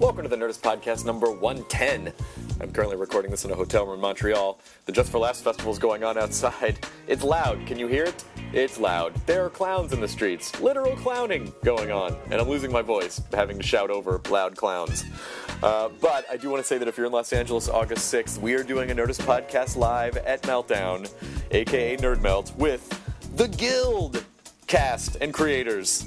Welcome to the Nerdist Podcast number 110. I'm currently recording this in a hotel room in Montreal. The Just for Laughs festival is going on outside. It's loud. Can you hear it? It's loud. There are clowns in the streets. Literal clowning going on. And I'm losing my voice having to shout over loud clowns. Uh, but I do want to say that if you're in Los Angeles August 6th, we are doing a Nerdist Podcast live at Meltdown, aka Nerd Melt, with the Guild cast and creators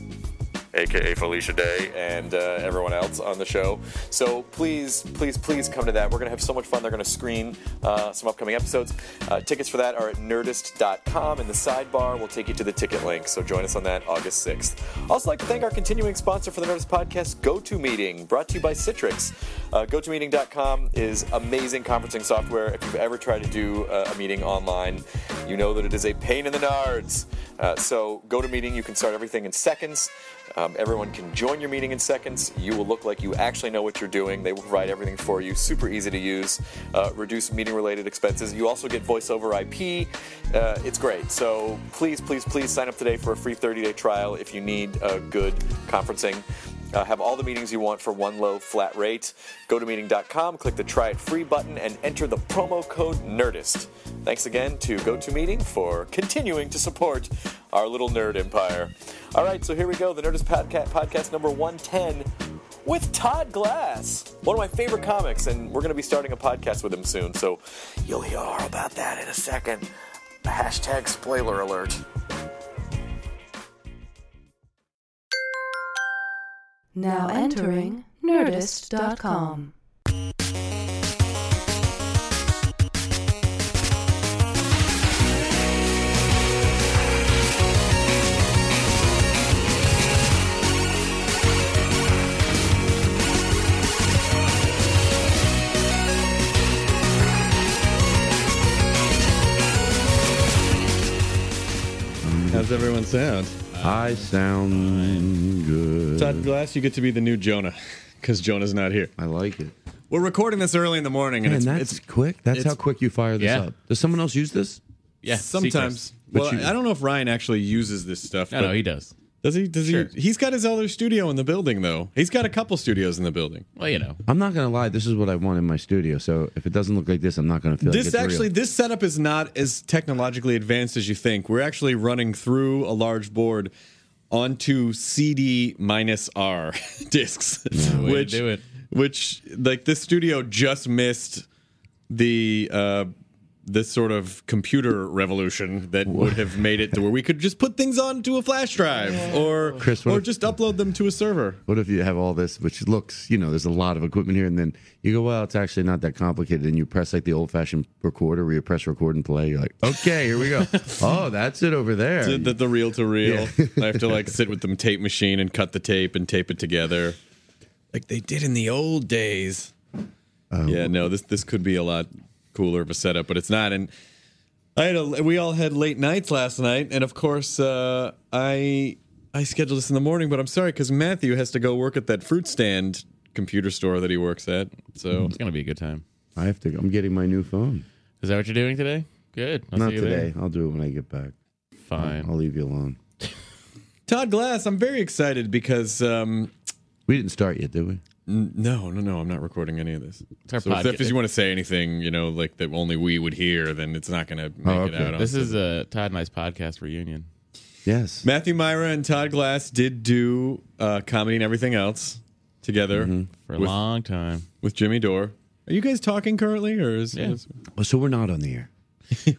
aka Felicia Day, and uh, everyone else on the show. So please, please, please come to that. We're going to have so much fun. They're going to screen uh, some upcoming episodes. Uh, tickets for that are at nerdist.com. In the sidebar, we'll take you to the ticket link. So join us on that August 6th. Also, like to thank our continuing sponsor for the Nerdist podcast, GoToMeeting, brought to you by Citrix. Uh, GoToMeeting.com is amazing conferencing software. If you've ever tried to do a meeting online, you know that it is a pain in the nards. Uh, so, GoToMeeting, you can start everything in seconds. Um, everyone can join your meeting in seconds. You will look like you actually know what you're doing. They will provide everything for you. Super easy to use. Uh, reduce meeting related expenses. You also get voice over IP. Uh, it's great. So please, please, please sign up today for a free 30 day trial if you need a good conferencing. Uh, have all the meetings you want for one low flat rate. Go to meeting.com, click the try it free button, and enter the promo code NERDIST. Thanks again to GoToMeeting for continuing to support our little nerd empire. All right, so here we go the Nerdist podcast, number 110 with Todd Glass, one of my favorite comics, and we're going to be starting a podcast with him soon, so you'll hear all about that in a second. Hashtag spoiler alert. Now entering Nerdist.com. How's everyone sound? I sound good. Todd Glass, you get to be the new Jonah because Jonah's not here. I like it. We're recording this early in the morning, and Man, it's, that's it's quick. That's it's- how quick you fire this Yeah. up. Does someone else use this? Yeah, sometimes. Seacrest. But Well, you- I don't know if Ryan actually uses this stuff. No, but no, he does. Does. He does Sure. he? He's got his other studio in the building, though. He's got a couple studios in the building. Well, you know. I'm not gonna lie. This is what I want in my studio. So if it doesn't look like this, I'm not gonna feel like This it's actually, real. this setup is not as technologically advanced as you think. We're actually running through a large board onto CD minus R discs, way to which do it. which like this studio just missed the uh, this sort of computer revolution that would have made it to where we could just put things onto a flash drive or Chris, or if- just upload them to a server. What if you have all this, which looks, you know, there's a lot of equipment here, and then you go, well, it's actually not that complicated, and you press like the old-fashioned recorder, where you press record and play. You're like, okay, here we go. oh, that's it over there. The, the, the reel to reel. I have to like sit with the tape machine and cut the tape and tape it together, like they did in the old days. Oh. yeah, no, this this could be a lot cooler of a setup, but it's not. And I had a, we all had late nights last night, and of course, uh, I I scheduled this in the morning, but I'm sorry because Matthew has to go work at that fruit stand computer store that he works at. So It's gonna be a good time. I have to. I'm getting my new phone. Is that what you're doing today? Good. I'll Not today. there. I'll do it when I get back. Fine. I'll leave you alone. Todd Glass, I'm very excited because um, We didn't start yet, did we? N- no, no, no, I'm not recording any of this. It's our So if, podcast. if you want to say anything, you know, like that only we would hear, then it's not going to make Oh, it okay. out. This on- is a Todd and I's podcast reunion Yes. Matthew Mira and Todd Glass did do uh, comedy and everything else together for a with, long time. with Jimmy Dore. Are you guys talking currently, or is, Yeah. is- Oh, so we're not on the air.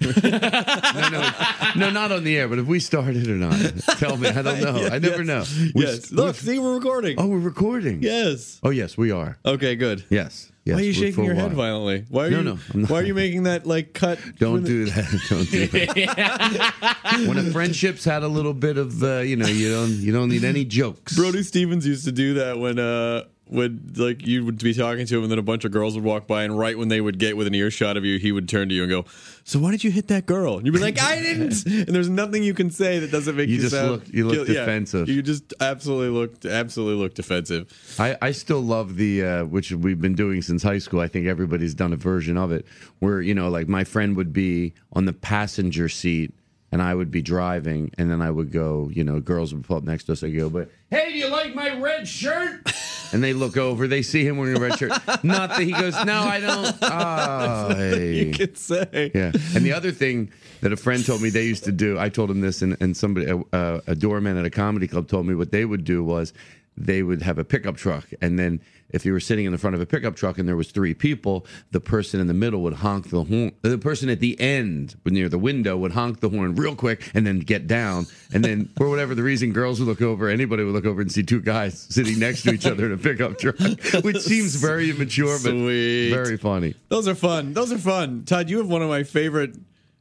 No, no, no, not on the air. But if we started or not, tell me. I don't know. I never know. We- yes? we- Look, see, we're recording. Oh, we're recording. Yes. Oh, yes, we are. Okay, good. Yes. Yes. Why are you shaking your head violently? Why are No, you? no, I'm not. Why are you making that like cut? Don't do that. Don't do that. when a friendship's had a little bit of, uh, you know, you don't, you don't need any jokes. Brody Stevens used to do that when uh when like you would be talking to him and then a bunch of girls would walk by and right when they would get within earshot of you, he would turn to you and go, "So why did you hit that girl?" And you'd be like, "I didn't." And there's nothing you can say that doesn't make You you, just sound, look- you look Yeah, defensive. you just absolutely looked absolutely look defensive. I, I still love the uh, which we've been doing since high school. I think everybody's done a version of it where you know, like my friend would be on the passenger seat and I would be driving, and then I would go, you know, girls would pull up next to us. I go, but hey, do you like my red shirt? And they look over, they see him wearing a red shirt. Not that he goes, no, I don't. Oh, hey. You could say, Yeah. And the other thing that a friend told me they used to do, I told him this, and, and somebody, a, a doorman at a comedy club told me what they would do was they would have a pickup truck. And then if you were sitting in the front of a pickup truck and there was three people, the person in the middle would honk the horn. The person at the end, near the window, would honk the horn real quick and then get down. And then, for whatever the reason, girls would look over, anybody would look over and see two guys sitting next to each other in a pickup truck, which seems very immature, but Sweet. very funny. Those are fun. Those are fun. Todd, you have one of my favorite.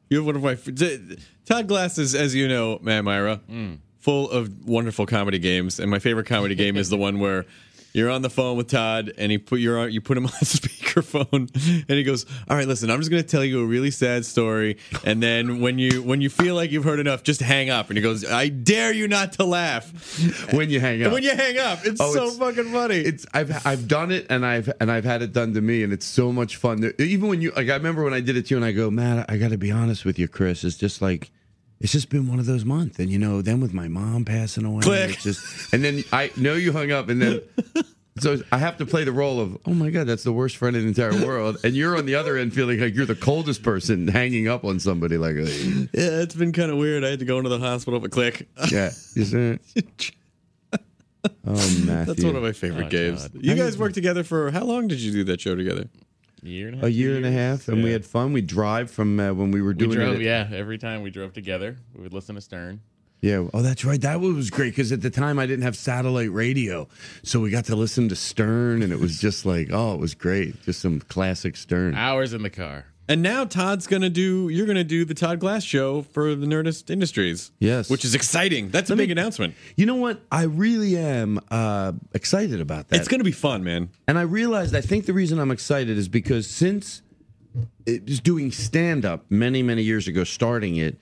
You have one of my. Todd Glass is, as you know, Matt Mira, mm. full of wonderful comedy games, and my favorite comedy game is the one where you're on the phone with Todd, and he put your you put him on speakerphone, and he goes, "All right, listen, I'm just going to tell you a really sad story, and then when you when you feel like you've heard enough, just hang up." And he goes, "I dare you not to laugh." When you hang up. When you hang up, it's Oh, so it's- fucking funny. It's I've I've done it and I've and I've had it done to me and it's so much fun. Even when you like, I remember when I did it to you and I go, Matt, I got to be honest with you, Chris. It's just like it's just been one of those months, and you know, then with my mom passing away, Click. it's just and then I know you hung up and then. So I have to play the role of, oh my god, that's the worst friend in the entire world, and you're on the other end feeling like you're the coldest person hanging up on somebody. Like, yeah, it's been kind of weird. I had to go into the hospital, but click. yeah, isn't it? Oh, Matthew, That's one of my favorite Oh, games. God. You guys worked together for how long did you do that show together? Year and a half. a year and a half, and we had fun. We drive from uh, when we were We doing drove, it. yeah. Every time we drove together, we would listen to Stern. Yeah. Oh, that's right. That was great because at the time I didn't have satellite radio, so we got to listen to Stern, and it was just like, oh, it was great. Just some classic Stern. Hours in the car. And now Todd's gonna do. You're gonna do the Todd Glass show for the Nerdist Industries. Yes. which is exciting. That's a Let me- big announcement. You know what? I really am uh, excited about that. It's gonna be fun, man. And I realized I think the reason I'm excited is because since it was doing stand up many, many years ago, starting it,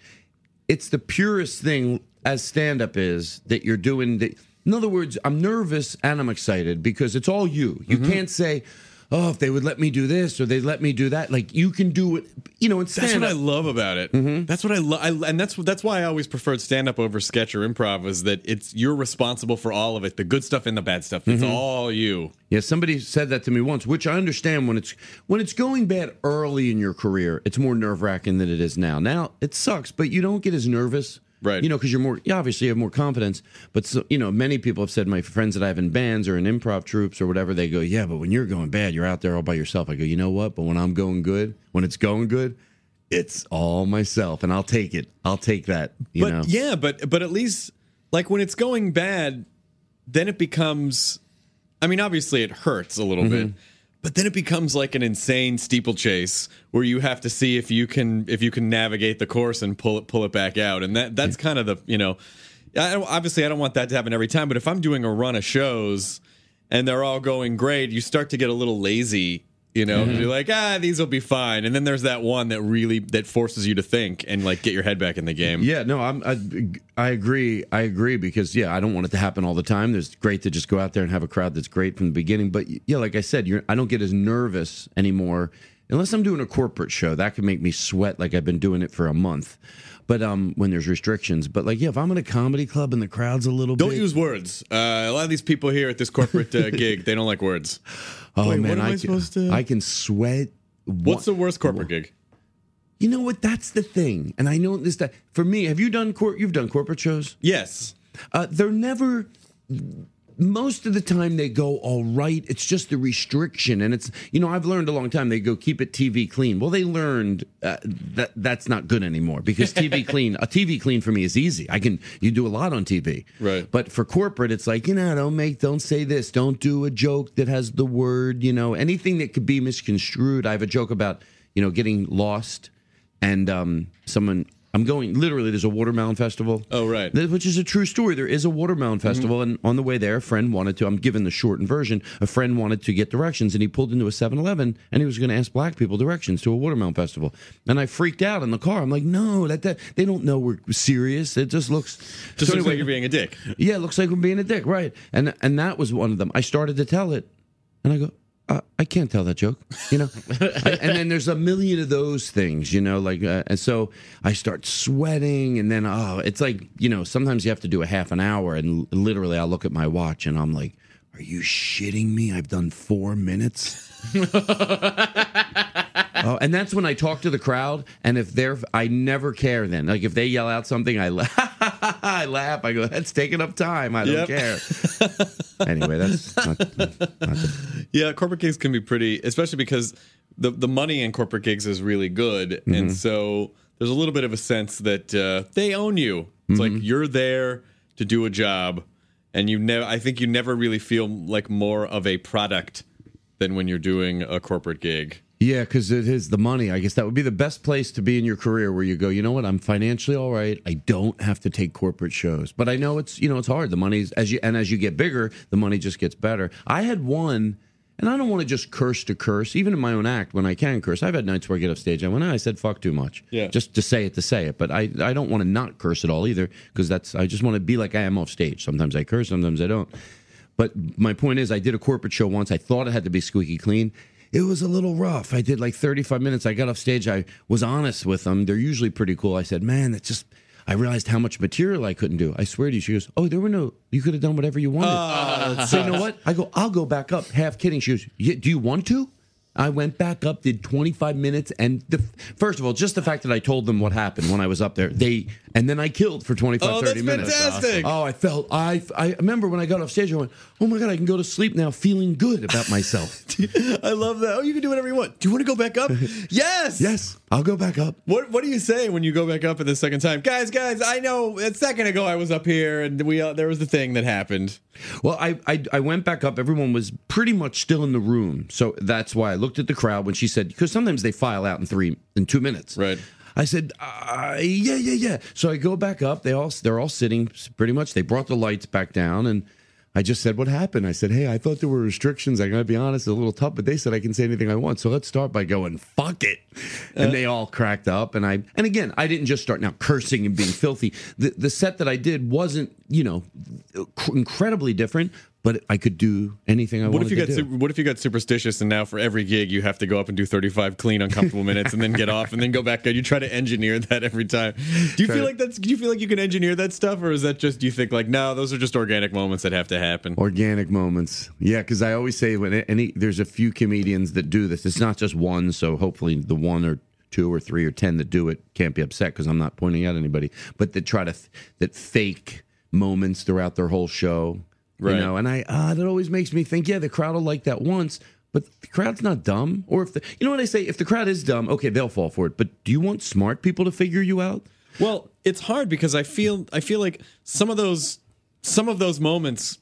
it's the purest thing as stand up is that you're doing the in other words, I'm nervous and I'm excited because it's all you. You Mm-hmm. can't say, Oh, if they would let me do this or they'd let me do that. Like you can do it you know, in That's what I love about it. Mm-hmm. That's what I love, and that's that's why I always preferred stand up over sketch or improv. Is that it's you're responsible for all of it, the good stuff and the bad stuff. It's mm-hmm. all you. Yeah, somebody said that to me once, which I understand when it's when it's going bad early in your career, it's more nerve wracking than it is now. Now it sucks, but you don't get as nervous, Right. You know, because you're more. You obviously have more confidence. But so, you know, many people have said my friends that I have in bands or in improv troops or whatever, they go, yeah, but when you're going bad, you're out there all by yourself. I go, you know what? But when I'm going good, when it's going good, it's all myself, and I'll take it. I'll take that. You but know, yeah, but but at least like when it's going bad, then it becomes. I mean, obviously it hurts a little mm-hmm. bit, but then it becomes like an insane steeplechase where you have to see if you can if you can navigate the course and pull it pull it back out, and that that's kind of the you know. I obviously, I don't want that to happen every time, but if I'm doing a run of shows and they're all going great, you start to get a little lazy You know, you're like, ah, these will be fine. And then there's that one that really that forces you to think and like get your head back in the game. Yeah, no, I'm, I, I agree. I agree because yeah, I don't want it to happen all the time. There's great to just go out there and have a crowd that's great from the beginning. But yeah, like I said, you're, I don't get as nervous anymore unless I'm doing a corporate show. That could make me sweat like I've been doing it for a month. But um, when there's restrictions, but like yeah, if I'm in a comedy club and the crowd's a little bit Don't big, use words. Uh, a lot of these people here at this corporate uh, gig, they don't like words. oh Wait, man, what am I can, supposed to- I can sweat. What's the worst corporate gig? You know what? That's the thing, and I know this. That for me, have you done court? You've done corporate shows. Yes. Uh, they're never. Most of the time, they go all right. It's just the restriction, and it's you know I've learned a long time. They go keep it TV clean. Well, they learned uh, that that's not good anymore because TV clean. A TV clean for me is easy. I can you do a lot on TV, Right. But for corporate, it's like you know don't make don't say this. Don't do a joke that has the word you know anything that could be misconstrued. I have a joke about you know getting lost and um, someone I'm going literally. There's a watermelon festival. Oh, right. Which is a true story. There is a watermelon mm-hmm. festival, and on the way there, a friend wanted to. I'm giving the shortened version. A friend wanted to get directions, and he pulled into a 7-Eleven, and he was going to ask black people directions to a watermelon festival. And I freaked out in the car. I'm like, no, that, that they don't know we're serious. It just looks Just So looks anyway- like you're being a dick. yeah, it looks like we're being a dick, right? And and that was one of them. I started to tell it, and I go, uh, I can't tell that joke, you know. I, and then there's a million of those things, you know, like, uh, and so I start sweating, and then oh, it's like you know, sometimes you have to do a half an hour, and l- literally I'll look at my watch, and I'm like, Are you shitting me? I've done four minutes. Oh, and that's when I talk to the crowd, and if they're, I never care. Then, like if they yell out something, I laugh. I laugh. I go, "That's taking up time. I don't Yep. care." anyway, that's not, not Yeah, corporate gigs can be pretty, especially because the the money in corporate gigs is really good, Mm-hmm. and so there's a little bit of a sense that uh, they own you. It's Mm-hmm. like you're there to do a job, and you never. I think you never really feel like more of a product than when you're doing a corporate gig. Yeah, because it is the money. I guess that would be the best place to be in your career, where you go. You know what? I'm financially all right. I don't have to take corporate shows, but I know it's you know it's hard. The money's as you and as you get bigger, the money just gets better. I had one. And I don't want to just curse to curse, even in my own act when I can curse. I've had nights where I get off stage. And I went, "Ah, I said fuck too much. Yeah. Just to say it to say it. But I, I don't want to not curse at all either because that's, I just want to be like I am off stage. Sometimes I curse, sometimes I don't. But my point is, I did a corporate show once. I thought it had to be squeaky clean. It was a little rough. I did like 35 minutes. I got off stage. I was honest with them. They're usually pretty cool. I said, man, it's just, I realized how much material I couldn't do. I swear to you. She goes, oh, there were no, you could have done whatever you wanted. Oh. so you know what? I go, I'll go back up. Half kidding. She goes, "Yeah, do you want to? I went back up, did 25 minutes, and the, first of all, just the fact that I told them what happened when I was up there, they and then I killed for 25, Oh, 30 that's minutes. fantastic. Oh, I felt I I remember when I got off stage, I went, oh my god, I can go to sleep now, feeling good about myself. I love that. Oh, you can do whatever you want. Do you want to go back up? yes. yes, I'll go back up. What What do you say when you go back up for the second time, guys? Guys, I know a second ago I was up here and we uh, there was the thing that happened. Well, I, I I went back up. Everyone was pretty much still in the room, so that's why I looked at the crowd when she said because sometimes they file out in three in two minutes. Right. I said, uh, yeah, yeah, yeah. So I go back up. They all they're all sitting pretty much. They brought the lights back down, and I just said, what happened? I said, hey, I thought there were restrictions. I gotta be honest, it's a little tough, but they said I can say anything I want. So let's start by going, fuck it. And uh-huh. they all cracked up. And I and again, I didn't just start now cursing and being filthy. The the set that I did wasn't, you know, incredibly different, but I could do anything I What wanted if you got to do. What if you got superstitious and now for every gig you have to go up and do 35 clean uncomfortable minutes and then get off and then go back? You try to engineer that every time. Do you Try feel to- like that's? Do you feel like you can engineer that stuff, or is that just do you think like no, those are just organic moments that have to happen? Organic moments. Yeah, because I always say when any there's a few comedians that do this. It's not just one, so hopefully the one or two or three or ten that do it can't be upset because I'm not pointing out anybody, but that try to that fake moments throughout their whole show. Right. You know, and I uh, that always makes me think, yeah, the crowd will like that once, but the crowd's not dumb. Or if the you know what I say, if the crowd is dumb, okay, they'll fall for it. But do you want smart people to figure you out? Well, it's hard because I feel I feel like some of those some of those moments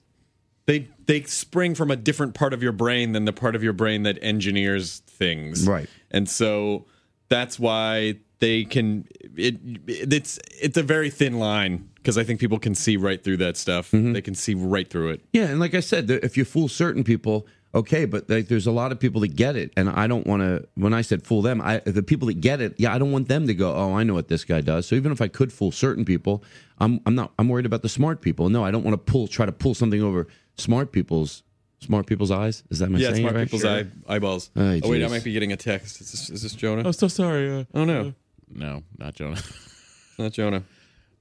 they they spring from a different part of your brain than the part of your brain that engineers things. Right. And so that's why they can it it's it's a very thin line because I think people can see right through that stuff. They can see right through it. Yeah, and like I said, if you fool certain people, okay, but like, there's a lot of people that get it, and I don't want to. When I said fool them, I the people that get it, yeah, I don't want them to go, oh, I know what this guy does. So even if I could fool certain people, I'm I'm not. I'm worried about the smart people. No, I don't want to pull try to pull something over smart people's smart people's eyes. Is that my Yeah, saying smart it right? people's eye, eyeballs. Ay, oh wait, I might be getting a text. Is this, is this Jonah? Oh, so sorry. Uh, Oh no, no, not Jonah. not Jonah.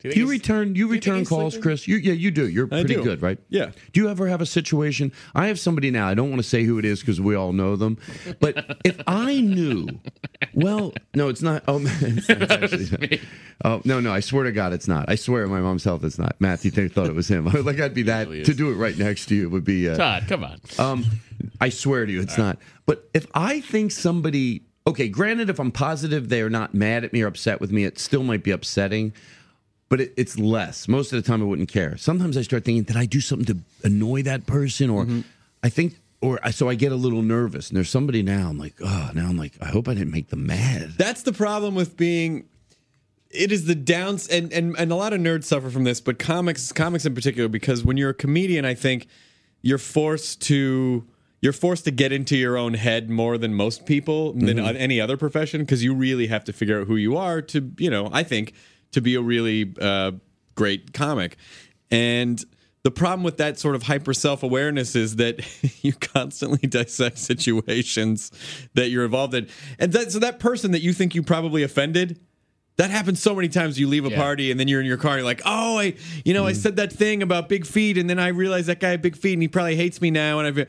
Do Do you return you return he's calls, sleeping? Chris? You yeah, you do. You're pretty do. good, right? Yeah. Do you ever have a situation? I have somebody now. I don't want to say who it is because we all know them. But if I knew, well, no, it's not. Oh, it's not actually- oh no, no. I swear to God, it's not. I swear on my mom's health, it's not. Matthew think- thought it was him. I was like I'd be that Usually to do it right next to you would be. Uh, Todd, come on. um, I swear to you, it's not. But if I think somebody, okay, granted, if I'm positive they're not mad at me or upset with me, it still might be upsetting. But it, it's less. Most of the time, I wouldn't care. Sometimes I start thinking, did I do something to annoy that person? Or mm-hmm. I think, or I, so I get a little nervous. And there's somebody now. I'm like, oh, now I'm like, I hope I didn't make them mad. That's the problem with being. It is the downs, and, and and a lot of nerds suffer from this, but comics, comics in particular, because when you're a comedian, I think you're forced to you're forced to get into your own head more than most people than mm-hmm. on any other profession because you really have to figure out who you are to you know I think to be a really uh, great comic and the problem with that sort of hyper self awareness is that you constantly dissect situations that you're involved in and that, so that person that you think you probably offended that happens so many times. You leave a Yeah. party and then you're in your car. And you're like, oh, I, you know, I said that thing about big feet, and then I realized that guy had big feet, and he probably hates me now. And I,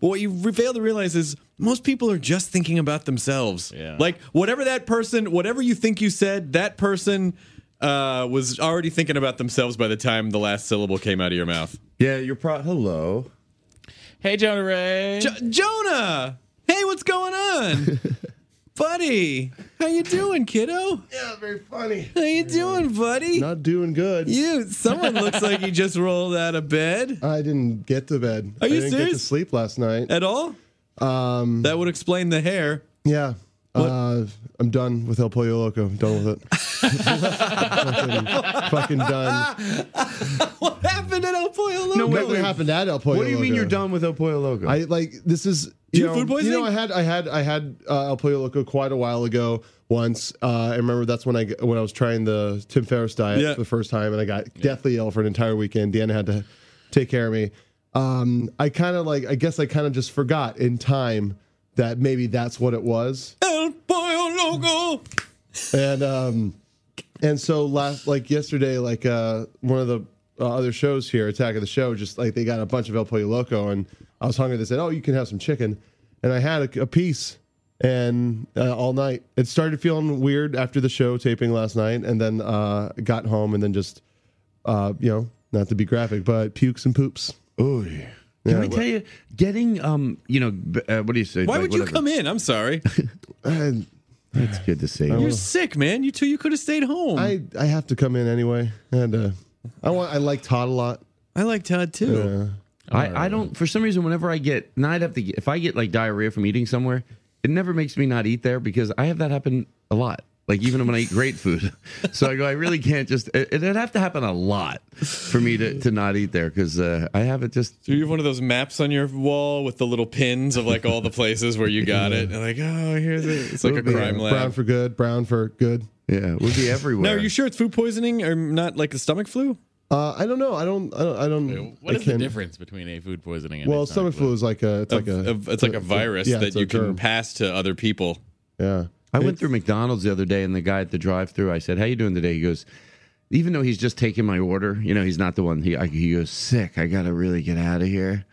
but what you fail to realize is most people are just thinking about themselves. Yeah. Like whatever that person, whatever you think you said, that person uh, was already thinking about themselves by the time the last syllable came out of your mouth. Yeah, you're pro. Hello. Hey, Jonah Ray. Jo- Jonah, hey, what's going on, buddy? How you doing, kiddo? Yeah, very funny. How you doing, buddy? Not doing good. You, someone looks like you just rolled out of bed I didn't get to bed. Are you I didn't get to serious? sleep last night. at all. Um, That would explain the hair. yeah. Uh, I'm done with El Pollo Loco. Done with it. fucking, fucking done. What happened at El Pollo Loco? No, wait, Nothing wait. happened at El Pollo What do you mean Loco. you're done with El Pollo Loco? I like this is you you have know, food poisoning? You know, I had I had I had uh, El Pollo Loco quite a while ago. Once uh, I remember that's when I g- when I was trying the Tim Ferriss diet Yeah. for the first time, and I got deathly ill for an entire weekend. Deanna had to take care of me. Um, I kind of like I guess I kind of just forgot in time that maybe that's what it was. El Pollo Loco. and um and so last like yesterday like uh one of the uh, other shows here attack of the show just like they got a bunch of el pollo loco and i was hungry. They said oh you can have some chicken. And i had a, a piece and uh, all night. It started feeling weird after the show taping last night and then uh got home and then just uh you know not to be graphic but pukes and poops Oh, yeah. Can I tell you, getting um, you know, uh, what do you say? Why Like, would you whatever. come in? I'm sorry. and That's good to see. You're sick, man. You two, you could have stayed home. I, i i have to come in anyway and uh i want i like todd a lot I like Todd too. uh, I, I don't for some reason whenever I get and I'd have to get, if I get like diarrhea from eating somewhere, it never makes me not eat there because I have that happen a lot. Like even when I eat great food, so I go. I really can't just. It, it'd have to happen a lot for me to, to not eat there because uh, I have it just. So you have one of those maps on your wall with the little pins of like all the places where you got it. And like, oh, here's it. It's like a crime lab. brown for good brown for good Yeah, it would be everywhere. Now, are you sure it's food poisoning or not like a stomach flu? Uh, I don't know. I don't. I don't. I don't What I the can't- difference between a food poisoning and Well, a stomach flu is like a. It's like a. Of- it's like a virus yeah, that it's a you can germ. pass to other people. Yeah. I went through McDonald's the other day, and the guy at the drive-through, I said, "How you doing today?" He goes, "Even though he's just taking my order, you know, he's not the one." He I, he goes, "Sick. I got to really get out of here."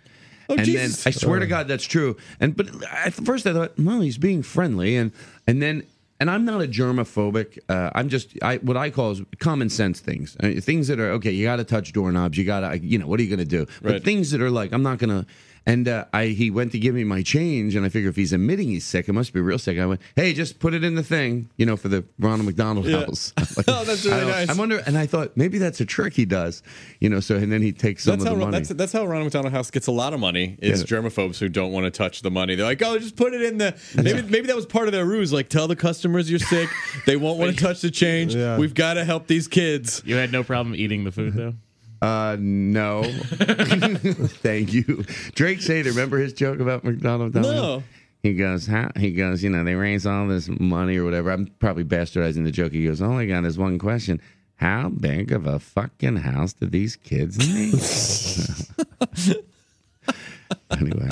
Oh, and Jesus. then I swear to God, that's true. And but at first I thought, well, he's being friendly, and and then and I'm not a germophobic. Uh, I'm just I what I call is common sense things, uh, things that are okay. You got to touch doorknobs. You got to, you know, what are you going to do? But things that are like, I'm not going to. And uh, I he went to give me my change, and I figure if he's admitting he's sick, it must be real sick. I went, hey, just put it in the thing, you know, for the Ronald McDonald Yeah. House. Like, Oh, that's really I don't- nice. I wonder, and I thought maybe that's a trick he does, you know. So and then he takes some That's of how the money. that's that's how Ronald McDonald House gets a lot of money. Is Yeah. germaphobes who don't want to touch the money. They're like, oh, just put it in the. Maybe maybe that was part of their ruse. Like, tell the customers you're sick. They won't want to touch the change. Yeah. We've got to help these kids. You had no problem eating the food though. Uh, no. Thank you. Drake Sather, remember his joke about McDonald? No. He goes, how? He goes, you know, they raise all this money or whatever. I'm probably bastardizing the joke. He goes, all I got is one question. How big of a fucking house do these kids need? anyway.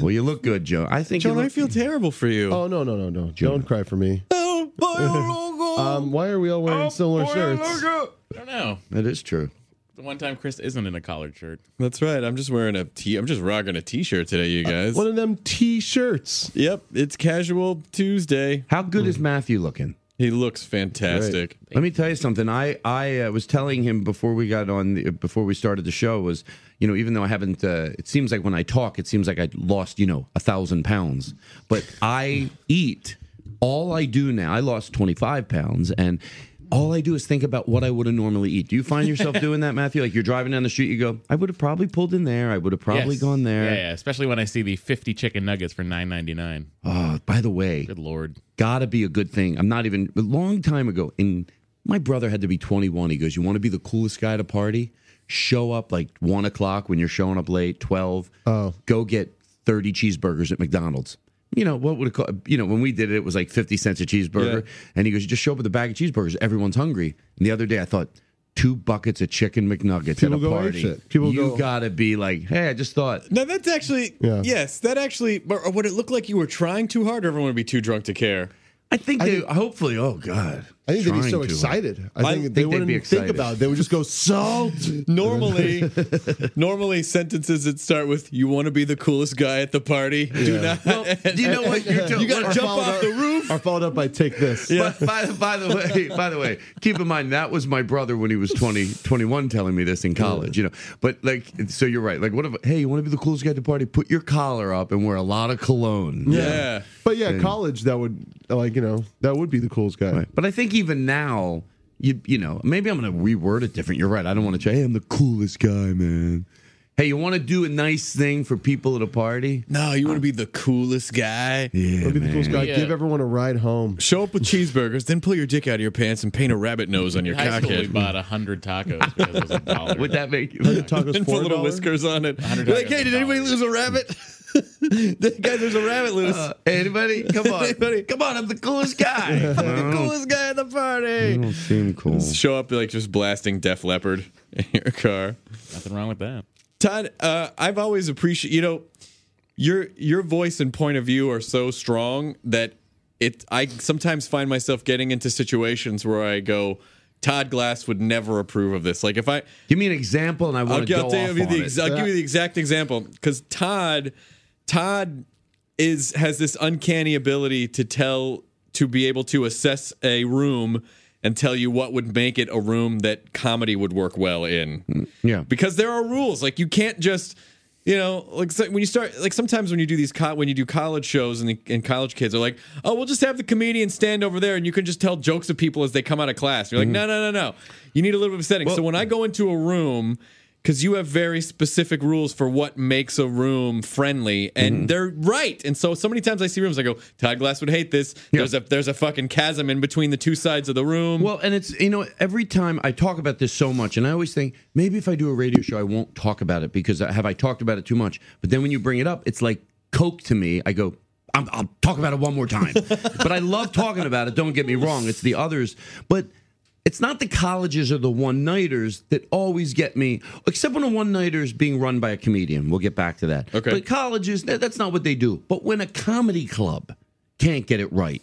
Well, you look good, Joe. I think you John, I feel terrible for you. Oh no no no no! Don't cry for me. Oh, Um, why are we all wearing similar shirts? I don't know. That is true. The one time Chris isn't in a collared shirt. That's right. I'm just wearing a t. I'm just rocking a t-shirt today, you guys. One of them T-shirts. Yep, it's casual Tuesday. How good is Matthew looking? He looks fantastic. Let me tell you something. I I uh, was telling him before we got on the, before we started the show was you know even though I haven't uh, it seems like when I talk it seems like I lost you know a thousand pounds but I eat all I do now I lost twenty five pounds and all I do is think about what I would have normally eat. Do you find yourself doing that, Matthew? Like you're driving down the street, you go, I would have probably pulled in there. I would have probably Yes. gone there. Yeah, yeah. Especially when I see the 50 chicken nuggets for 9.99. Oh, by the way, Good lord. gotta be a good thing. I'm not even a long time ago. And my brother had to be 21. He goes, "You want to be the coolest guy at a party? Show up like one o'clock when you're showing up late. 12. Oh. go get 30 cheeseburgers at McDonald's." You know what would it cost? You know when we did it, it was like 50 cents a cheeseburger. Yeah. And he goes, "You just show up with a bag of cheeseburgers. Everyone's hungry." And the other day, I thought. Two buckets of chicken McNuggets People at a go party. apeshit. People you go- gotta be like, hey, I just thought Now that's actually Yeah. yes, that actually. Or uh, would it look like you were trying too hard, or everyone would be too drunk to care? I think I they think- hopefully, oh God. I think they'd be so excited. I I think think they they'd wouldn't be think about it. They would just go salt. Normally, normally sentences that start with "You want to be the coolest guy at the party." Do not. Do you know what you're doing? You gotta jump off up- the roof. Or followed up by take this. But by, by the way, by the way, keep in mind that was my brother when he was 20, 21 telling me this in college, you know. But like, so you're right. Like, what if, hey, you want to be the coolest guy at the party? Put your collar up and wear a lot of cologne. yeah. But yeah, college that would like you know that would be the coolest guy. Right. But I think even now, you you know, maybe I'm going to reword it different. You're right. I don't want to say, hey, I'm the coolest guy, man. Hey, you want to do a nice thing for people at a party? No, you want to be the coolest guy. Yeah, Would be the coolest guy. Yeah. Give everyone a ride home. Show up with cheeseburgers, then pull your dick out of your pants and paint a rabbit nose on your In high school, we cockhead. bought 100 tacos because it was a dollar. Would that make you? Tacos and for put little $1? whiskers on it. You're like, hey, did anybody lose a rabbit? Guys, there's a rabbit loose. Uh, anybody? Come on. Anybody? Come on. I'm the coolest guy. I'm the coolest guy at the party. don't seem cool. Show up like just blasting Def Leppard in your car. Nothing wrong with that. Todd, uh, I've always appreciated you know your your voice and point of view are so strong that it. I sometimes find myself getting into situations where I go, Todd Glass would never approve of this. Like if I, Give me an example, and I I'll, want to I'll go tell off you on the it. ex- I'll give you the exact example because Todd, Todd is has this uncanny ability to tell to be able to assess a room and tell you what would make it a room that comedy would work well in. Mm, yeah. because there are rules. Like you can't just. You know, like so when you start, like sometimes when you do these, co- when you do college shows and, the, and college kids are like, oh, we'll just have the comedian stand over there and you can just tell jokes of people as they come out of class. You're like, mm-hmm. no, no, no, no. You need a little bit of setting. so when I go into a room, because you have very specific rules for what makes a room friendly, and mm-hmm. they're right. And so, so many times I see rooms, I go, Todd Glass would hate this. There's a there's a fucking chasm in between the two sides of the room. Well, and it's you know every time I talk about this so much, and I always think maybe if I do a radio show, I won't talk about it because I- have I talked about it too much? But then when you bring it up, it's like coke to me. I go. I'm, I'll talk about it one more time, but I love talking about it. Don't get me wrong; it's the others, but it's not the colleges or the one nighters that always get me. Except when a one nighter is being run by a comedian, we'll get back to that. Okay. but colleges that- that's not what they do. But when a comedy club can't get it right,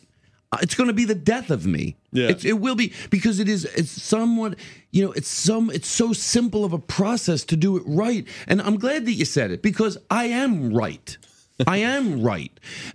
uh, it's going to be the death of me. Yeah. It's, it will be because it is. It's somewhat. You know, it's some. It's so simple of a process to do it right. And I'm glad that you said it because I am right. I am right.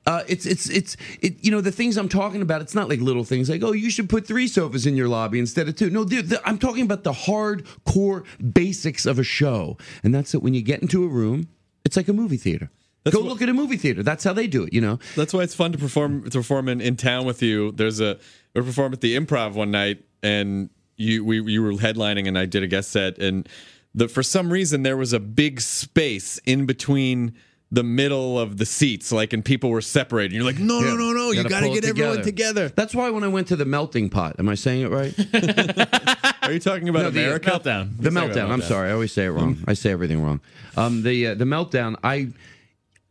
Uh, it's it's it's it. You know the things I'm talking about. It's not like little things like oh you should put three sofas in your lobby instead of two. No, I'm talking about the hardcore basics of a show, and that's that when you get into a room, it's like a movie theater. Go what- look at a movie theater. That's how they do it. You know. That's why it's fun to perform to perform in, in town with you. There's a we performed at the Improv one night, and you we you were headlining, and I did a guest set, and the for some reason there was a big space in between the middle of the seats, like, and people were separated. You're like, no, no, no, no, you Gotta got to pull it get everyone together. That's why when I went to the melting pot, am I saying it right? Are you talking about No, the, uh, America? Meltdown. The Let's meltdown. I'm sorry, I always say it wrong. I say everything wrong. Um, the uh, the meltdown. I,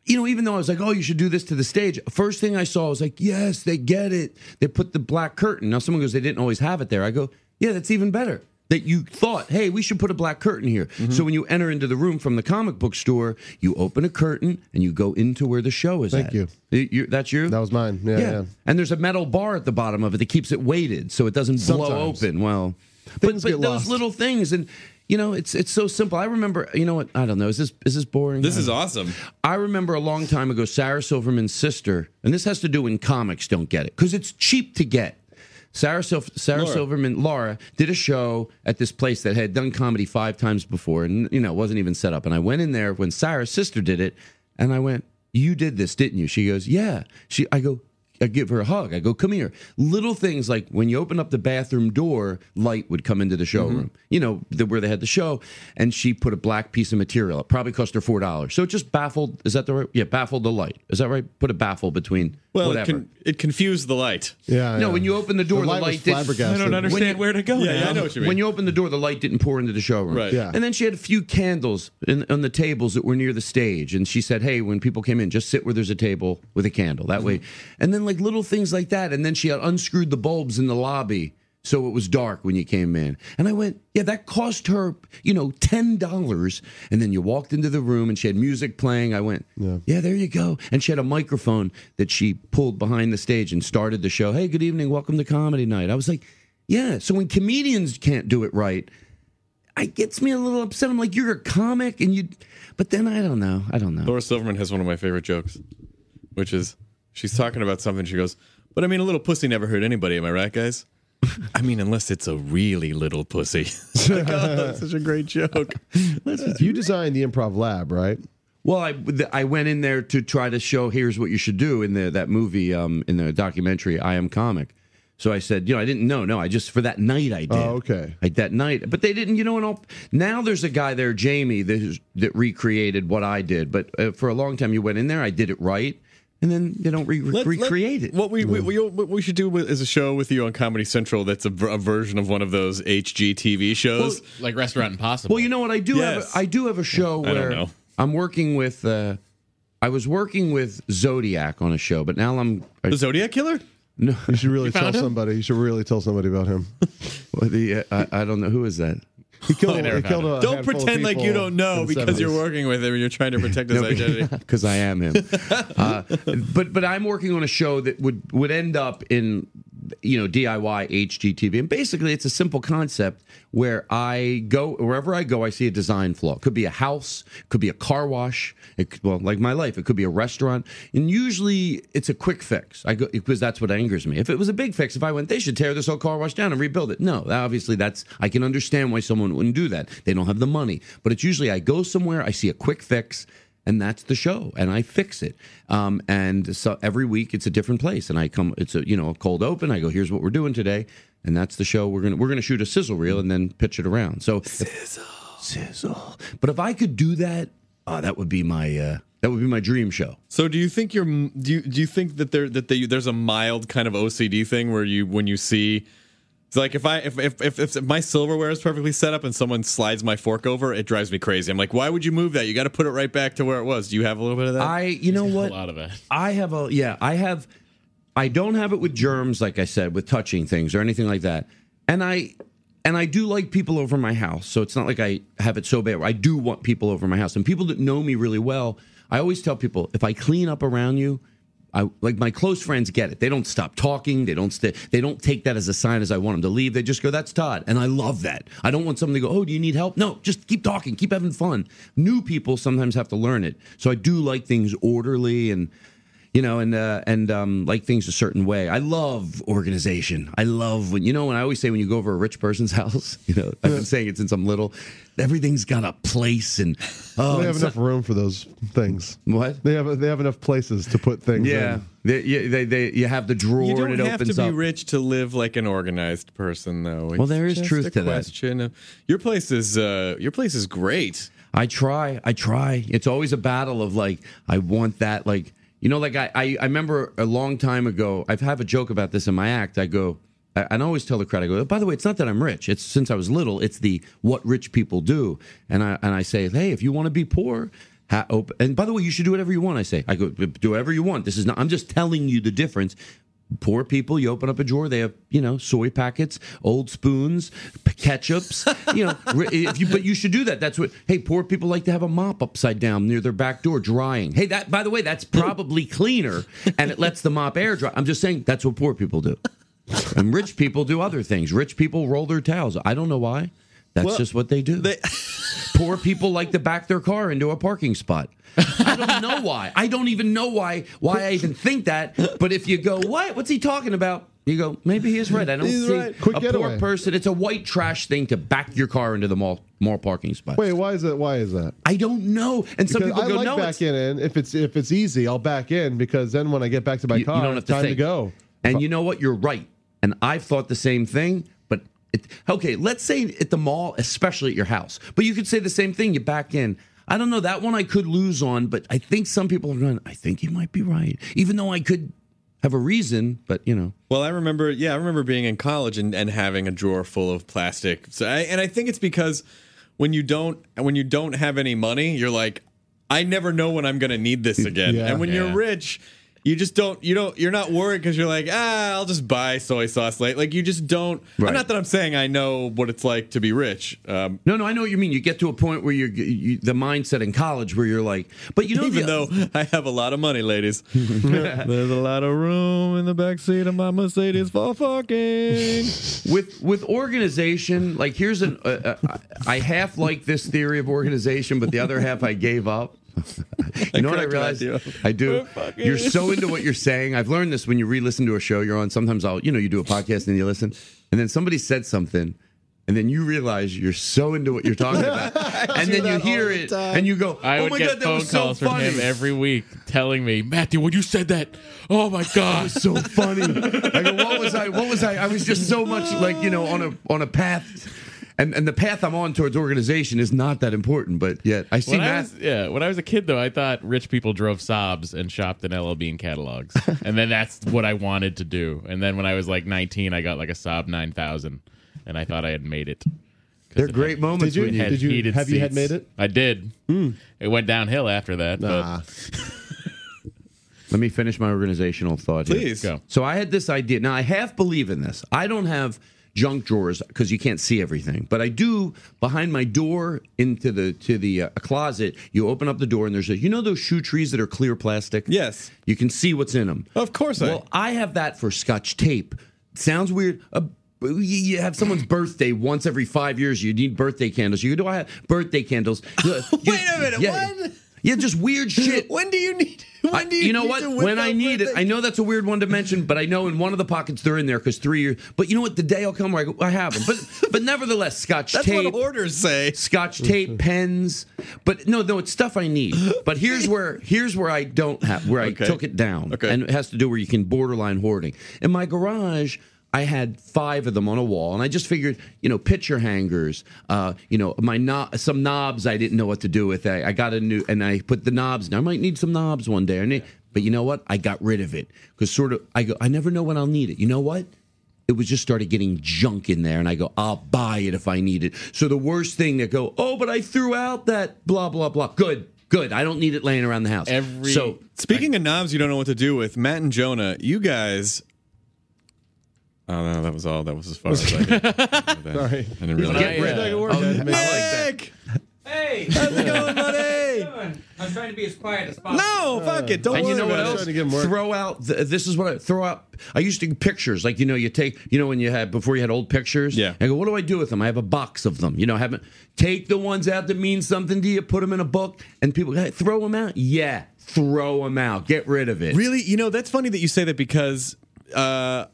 you know, even though I was like, oh, you should do this to the stage. First thing I saw was like, yes, they get it. They put the black curtain. Now someone goes, they didn't always have it there. I go, yeah, that's even better. That you thought, hey, we should put a black curtain here. Mm-hmm. So when you enter into the room from the comic book store, you open a curtain and you go into where the show is. Thank at. you. You- you- that's you. That was mine. Yeah, yeah. And there's a metal bar at the bottom of it that keeps it weighted so it doesn't blow open. Well, but, Things but get those lost. little things and you know it's it's so simple. I remember you know what I don't know is this is this boring? This is awesome. I remember a long time ago Sarah Silverman's sister, and this has to do when comics don't get it because it's cheap to get. Sarah, Sarah Laura. Silverman, Laura, did a show at this place that had done comedy five times before, and you know it wasn't even set up. And I went in there when Sarah's sister did it, and I went, "You did this, didn't you?" She goes, "Yeah." She, I go, I give her a hug. I go, "Come here." Little things like when you open up the bathroom door, light would come into the showroom. Mm-hmm. You know the, where they had the show, and she put a black piece of material. It probably cost her four dollars. So it just baffled. Is that the right? Yeah, baffled the light. Is that right? Put a baffle between. Well, it, whatever. con- it confused the light. Yeah. no, yeah. when you open the door, the, light was light did- flabbergasted. I don't understand you- where to go Yeah, now. yeah, I know what you mean. when you open the door, the light didn't pour into the showroom. Right. Yeah. And then she had a few candles in, on the tables that were near the stage. And she said, hey, when people came in, just sit where there's a table with a candle. That mm-hmm. way. And then, like, little things like that. And then she had unscrewed the bulbs in the lobby. So it was dark when you came in. And I went, yeah, that cost her, you know, $10. And then you walked into the room and she had music playing. I went, yeah. there you go. And she had a microphone that she pulled behind the stage and started the show. Hey, good evening. Welcome to Comedy Night. I was like, yeah. So when comedians can't do it right, it gets me a little upset. I'm like, you're a comic, and you. But then I don't know. I don't know. Laura Silverman has one of my favorite jokes, which is she's talking about something. She goes, "But I mean, a little pussy never hurt anybody. Am I right, guys?" I mean, unless it's a really little pussy. Like, oh, that's such a great joke. You designed the improv lab, right? Well, I I went in there to try to show here's what you should do in the that movie um in the documentary I Am Comic. So I said, you know, I didn't know. No, I just for that night I did. Oh, okay. Like that night, but they didn't. You know, and all, now there's a guy there, Jamie, that is- that recreated what I did. But uh, for a long time, you went in there, I did it right, and then they don't re- Let- let- recreate it. What we, we, we what we should do with- is a show with you on Comedy Central that's a, a version of one of those HGTV shows. like Restaurant Impossible. Well, you know what? I do Yes. have. A, I do have a show I where I'm working with. Uh, I was working with Zodiac on a show, but now I'm. I, the Zodiac Killer. No, you should really tell found him? somebody. You should really tell somebody about him. well, the, uh, I, I don't know who is that. He killed. I never he killed him. a Don't pretend like you don't know in the because you're working with him and you're trying to protect his identity. because I am him. uh, but but I'm working on a show that would would end up in you know DIY HGTV, and basically it's a simple concept where I go wherever I go, I see a design flaw. It could be a house, could be a car wash. It could, well, like my life, it could be a restaurant, and usually it's a quick fix. I go because that's what angers me. If it was a big fix, if I went, they should tear this whole car wash down and rebuild it. No, obviously that's I can understand why someone wouldn't do that. They don't have the money, but it's usually I go somewhere, I see a quick fix and that's the show and i fix it. Um, and so every week it's a different place and i come it's a you know a cold open. I go here's what we're doing today and that's the show we're gonna we're gonna shoot a sizzle reel and then pitch it around. So sizzle. Sizzle. But if i could do that oh that would be my uh that would be my dream show. So do you think you're do you, do you think that there that they, there's a mild kind of OCD thing where you when you see it's like if I if, if if if my silverware is perfectly set up and someone slides my fork over, it drives me crazy. I'm like, why would you move that? You got to put it right back to where it was. Do you have a little bit of that? i you know what? a what lot of it. I have a yeah, I have I don't have it with germs like I said with touching things or anything like that. And I and I do like people over my house. So it's not like I have it so bad. I do want people over my house. And people that know me really well, I always tell people if I clean up around you, I like my close friends get it. They don't stop talking. They don't they don't take that as a sign as I want them to leave. They just go, "That's Todd," and I love that. I don't want someone to go, "Oh, do you need help?" No, just keep talking, keep having fun. New people sometimes have to learn it, so I do like things orderly and you know, and uh, and um, like things a certain way. I love organization. I love when you know when I always say when you go over a rich person's house. You know, I've been saying it since I'm little. Everything's got a place, and oh, They have enough so- room for those things. what? They have they have enough places to put things. Yeah, in. they, yeah, they, they, you have the drawer you and don't it have to opens be up. rich to live like an organized person, though. Well, there is truth a to that. question. of- Your place is uh, your place is great. I try. I try. It's always a battle of like, I want that. Like, you know, like I, I, I remember a long time ago, I've have a joke about this in my act. I go, I, I always tell the crowd, I go, by the way, it's not that I'm rich. It's since I was little. It's the what rich people do, and I and I say, hey, if you want to be poor. Ha, and by the way, you should do whatever you want. I say, I go do whatever you want. This is not. I'm just telling you the difference. Poor people, you open up a drawer, they have you know soy packets, old spoons, ketchups. You know, if you but you should do that. That's what. Hey, poor people like to have a mop upside down near their back door, drying. Hey, that by the way, that's probably cleaner, and it lets the mop air dry. I'm just saying that's what poor people do, and rich people do other things. Rich people roll their towels. I don't know why. That's Well, just what they do. Poor people like to back their car into a parking spot. I don't know why. I don't even know why why I even think that. But if you go, what? What's he talking about? You go, maybe he is right. I don't He's see right. Quick a getaway. poor person. It's a white trash thing to back your car into the mall mall parking spot. Wait, why is that? Why is that? I don't know. And some Because people I go, like no, it's, backing in. If it's if it's easy, I'll back in because then when I get back to my you, you don't have it's to time think. to go. And you know what? You're right. And I've thought the same thing. But it, okay, let's say at the mall, especially at your house. But you could say the same thing. You back in. I don't know that one I could lose on, but I think some people are going. I think you might be right, even though I could have a reason. But you know, Well, I remember, yeah, I remember being in college and, and having a drawer full of plastic. So, I, and I think it's because when you don't when you don't have any money, you're like, I never know when I'm going to need this again. Yeah. and when Yeah. you're rich, you just don't you don't you're not worried because you're like, ah, I'll just buy soy sauce late. Like you just don't. Right. Not that I'm saying I know what it's like to be rich. Um, no, no, I know what you mean. You get to a point where you're you, the mindset in college where you're like, but you know, even the- though I have a lot of money, ladies. There's a lot of room in the back seat of my Mercedes for fucking. with with organization like here's an uh, uh, i half like this theory of organization but the other half i gave up you know what i cracked realized Matthew i do fucking- you're so into what you're saying i've learned this when you re-listen to a show you're on sometimes i'll you know you do a podcast and you listen and then somebody said something and then you realize you're so into what you're talking about and then you hear the it time. and you go I oh would my get god that phone was so calls from funny him every week telling me, Matthew, when you said that, oh my god, was so funny. I go, what was I? What was I? I was just so much like you know on a on a path, and and the path I'm on towards organization is not that important, but yet I see When I was, yeah, when I was a kid, though, I thought rich people drove Saabs and shopped in LL Bean catalogs, and then that's what I wanted to do. And then when I was like 19, I got like a Saab 9000, and I thought I had made it. They're it great had- moments. Did you- when it Did you- heated have you had made it? I did. Hmm. It went downhill after that. Nah. Let me finish my organizational thought. here. Please. Go. So I had this idea. Now I half believe in this. I don't have junk drawers because you can't see everything, but I do behind my door into the to the uh, closet. You open up the door and there's a you know those shoe trees that are clear plastic. Yes. you can see what's in them. Of course I- Well, I have that for Scotch tape. Sounds weird. Uh, you- you have someone's birthday once every five years. You need birthday candles. You do I have birthday candles? Wait a minute, what? Yeah, just weird shit. When do you need? When do you, you know what? When I need it, I know that's a weird one to mention, but I know in one of the pockets they're in there because three years. But you know what? The day will come where I, go, I have them. But but nevertheless, Scotch That's tape, what orders say. Scotch tape, pens. But no, no, it's stuff I need. But here's where here's where I don't have where I Okay. took it down, Okay. and it has to do where you can borderline hoarding. In my garage. I had five of them on a wall, and I just figured, you know, picture hangers, uh, you know, my no- some knobs I didn't know what to do with. I, I got a new, and I put the knobs. Now I might need some knobs one day. I need, but you know what? I got rid of it because sort of I go. I never know when I'll need it. You know what? It was just started getting junk in there, and I go, I'll buy it if I need it. So the worst thing that go, oh, but I threw out that blah blah blah. Good, good. I don't need it laying around the house. Every- so Speaking of knobs, you don't know what to do with Matt and Jonah. You guys. Oh no, that was all. That was as far as I could. Sorry. I didn't realize. Get rid- Like a word, Oh, guys. I like that. Nick, Hey, how's it going, buddy? I was trying to be as quiet as possible. No, fuck it. Don't And worry you know what else? To give 'em work. Throw out. th this is what I throw out. I used to pictures like you know you take you know when you had before you had old pictures. Yeah. I go, what do I do with them? I have a box of them. You know, I haven't take the ones out that mean something to you, put them in a book, and people hey, throw them out. Yeah, throw them out. Get rid of it. Really, you know, that's funny that you say that because uh,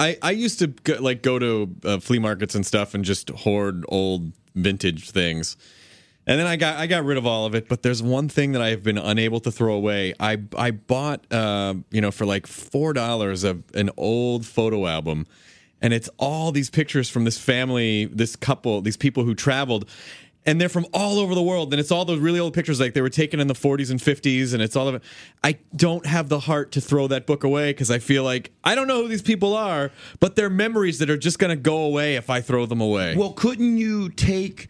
I I used to go, like go to uh, flea markets and stuff and just hoard old vintage things. And then I got I got rid of all of it, but there's one thing that I've been unable to throw away. I I bought uh, you know for like four dollars of an old photo album, and it's all these pictures from this family, this couple, these people who traveled, and they're from all over the world. And it's all those really old pictures like they were taken in the 40s and 50s and it's all of it. I don't have the heart to throw that book away because i feel like i don't know who these people are but they're memories that are just going to go away if i throw them away. Well, couldn't you take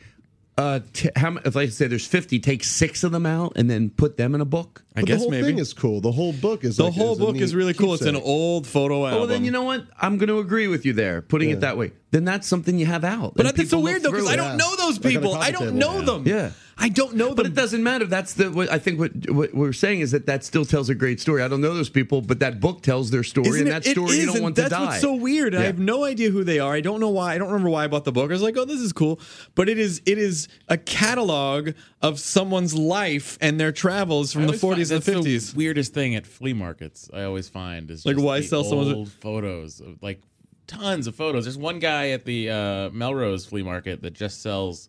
uh t- how mu- if I say there's 50, take 6 of them out and then put them in a book? i But guess the whole maybe thing is cool. The whole book is the like, whole is a book is neat really cool it's an keepsake. old photo album Oh, well, then you know what? I'm going to agree with you there, putting it that way. Then that's something you have out. but and that's so people weird though because through i it. don't know those Like on a people i coffee don't table. know them Yeah. I don't know them But it doesn't matter. That's the. What, I think what, what we're saying is that that still tells a great story. I don't know those people, but that book tells their story, Isn't and it- that story it you don't want to die. what's so weird. I have no idea who they are. I don't know why. I don't remember why I bought the book. I was like, oh, this is cool. But it is it is a catalog of someone's life and their travels from the 40s and that's 50s. The weirdest thing at flea markets, I always find is Like, just why the sell someone's- old photos, of, like tons of photos. There's one guy at the uh, Melrose flea market that just sells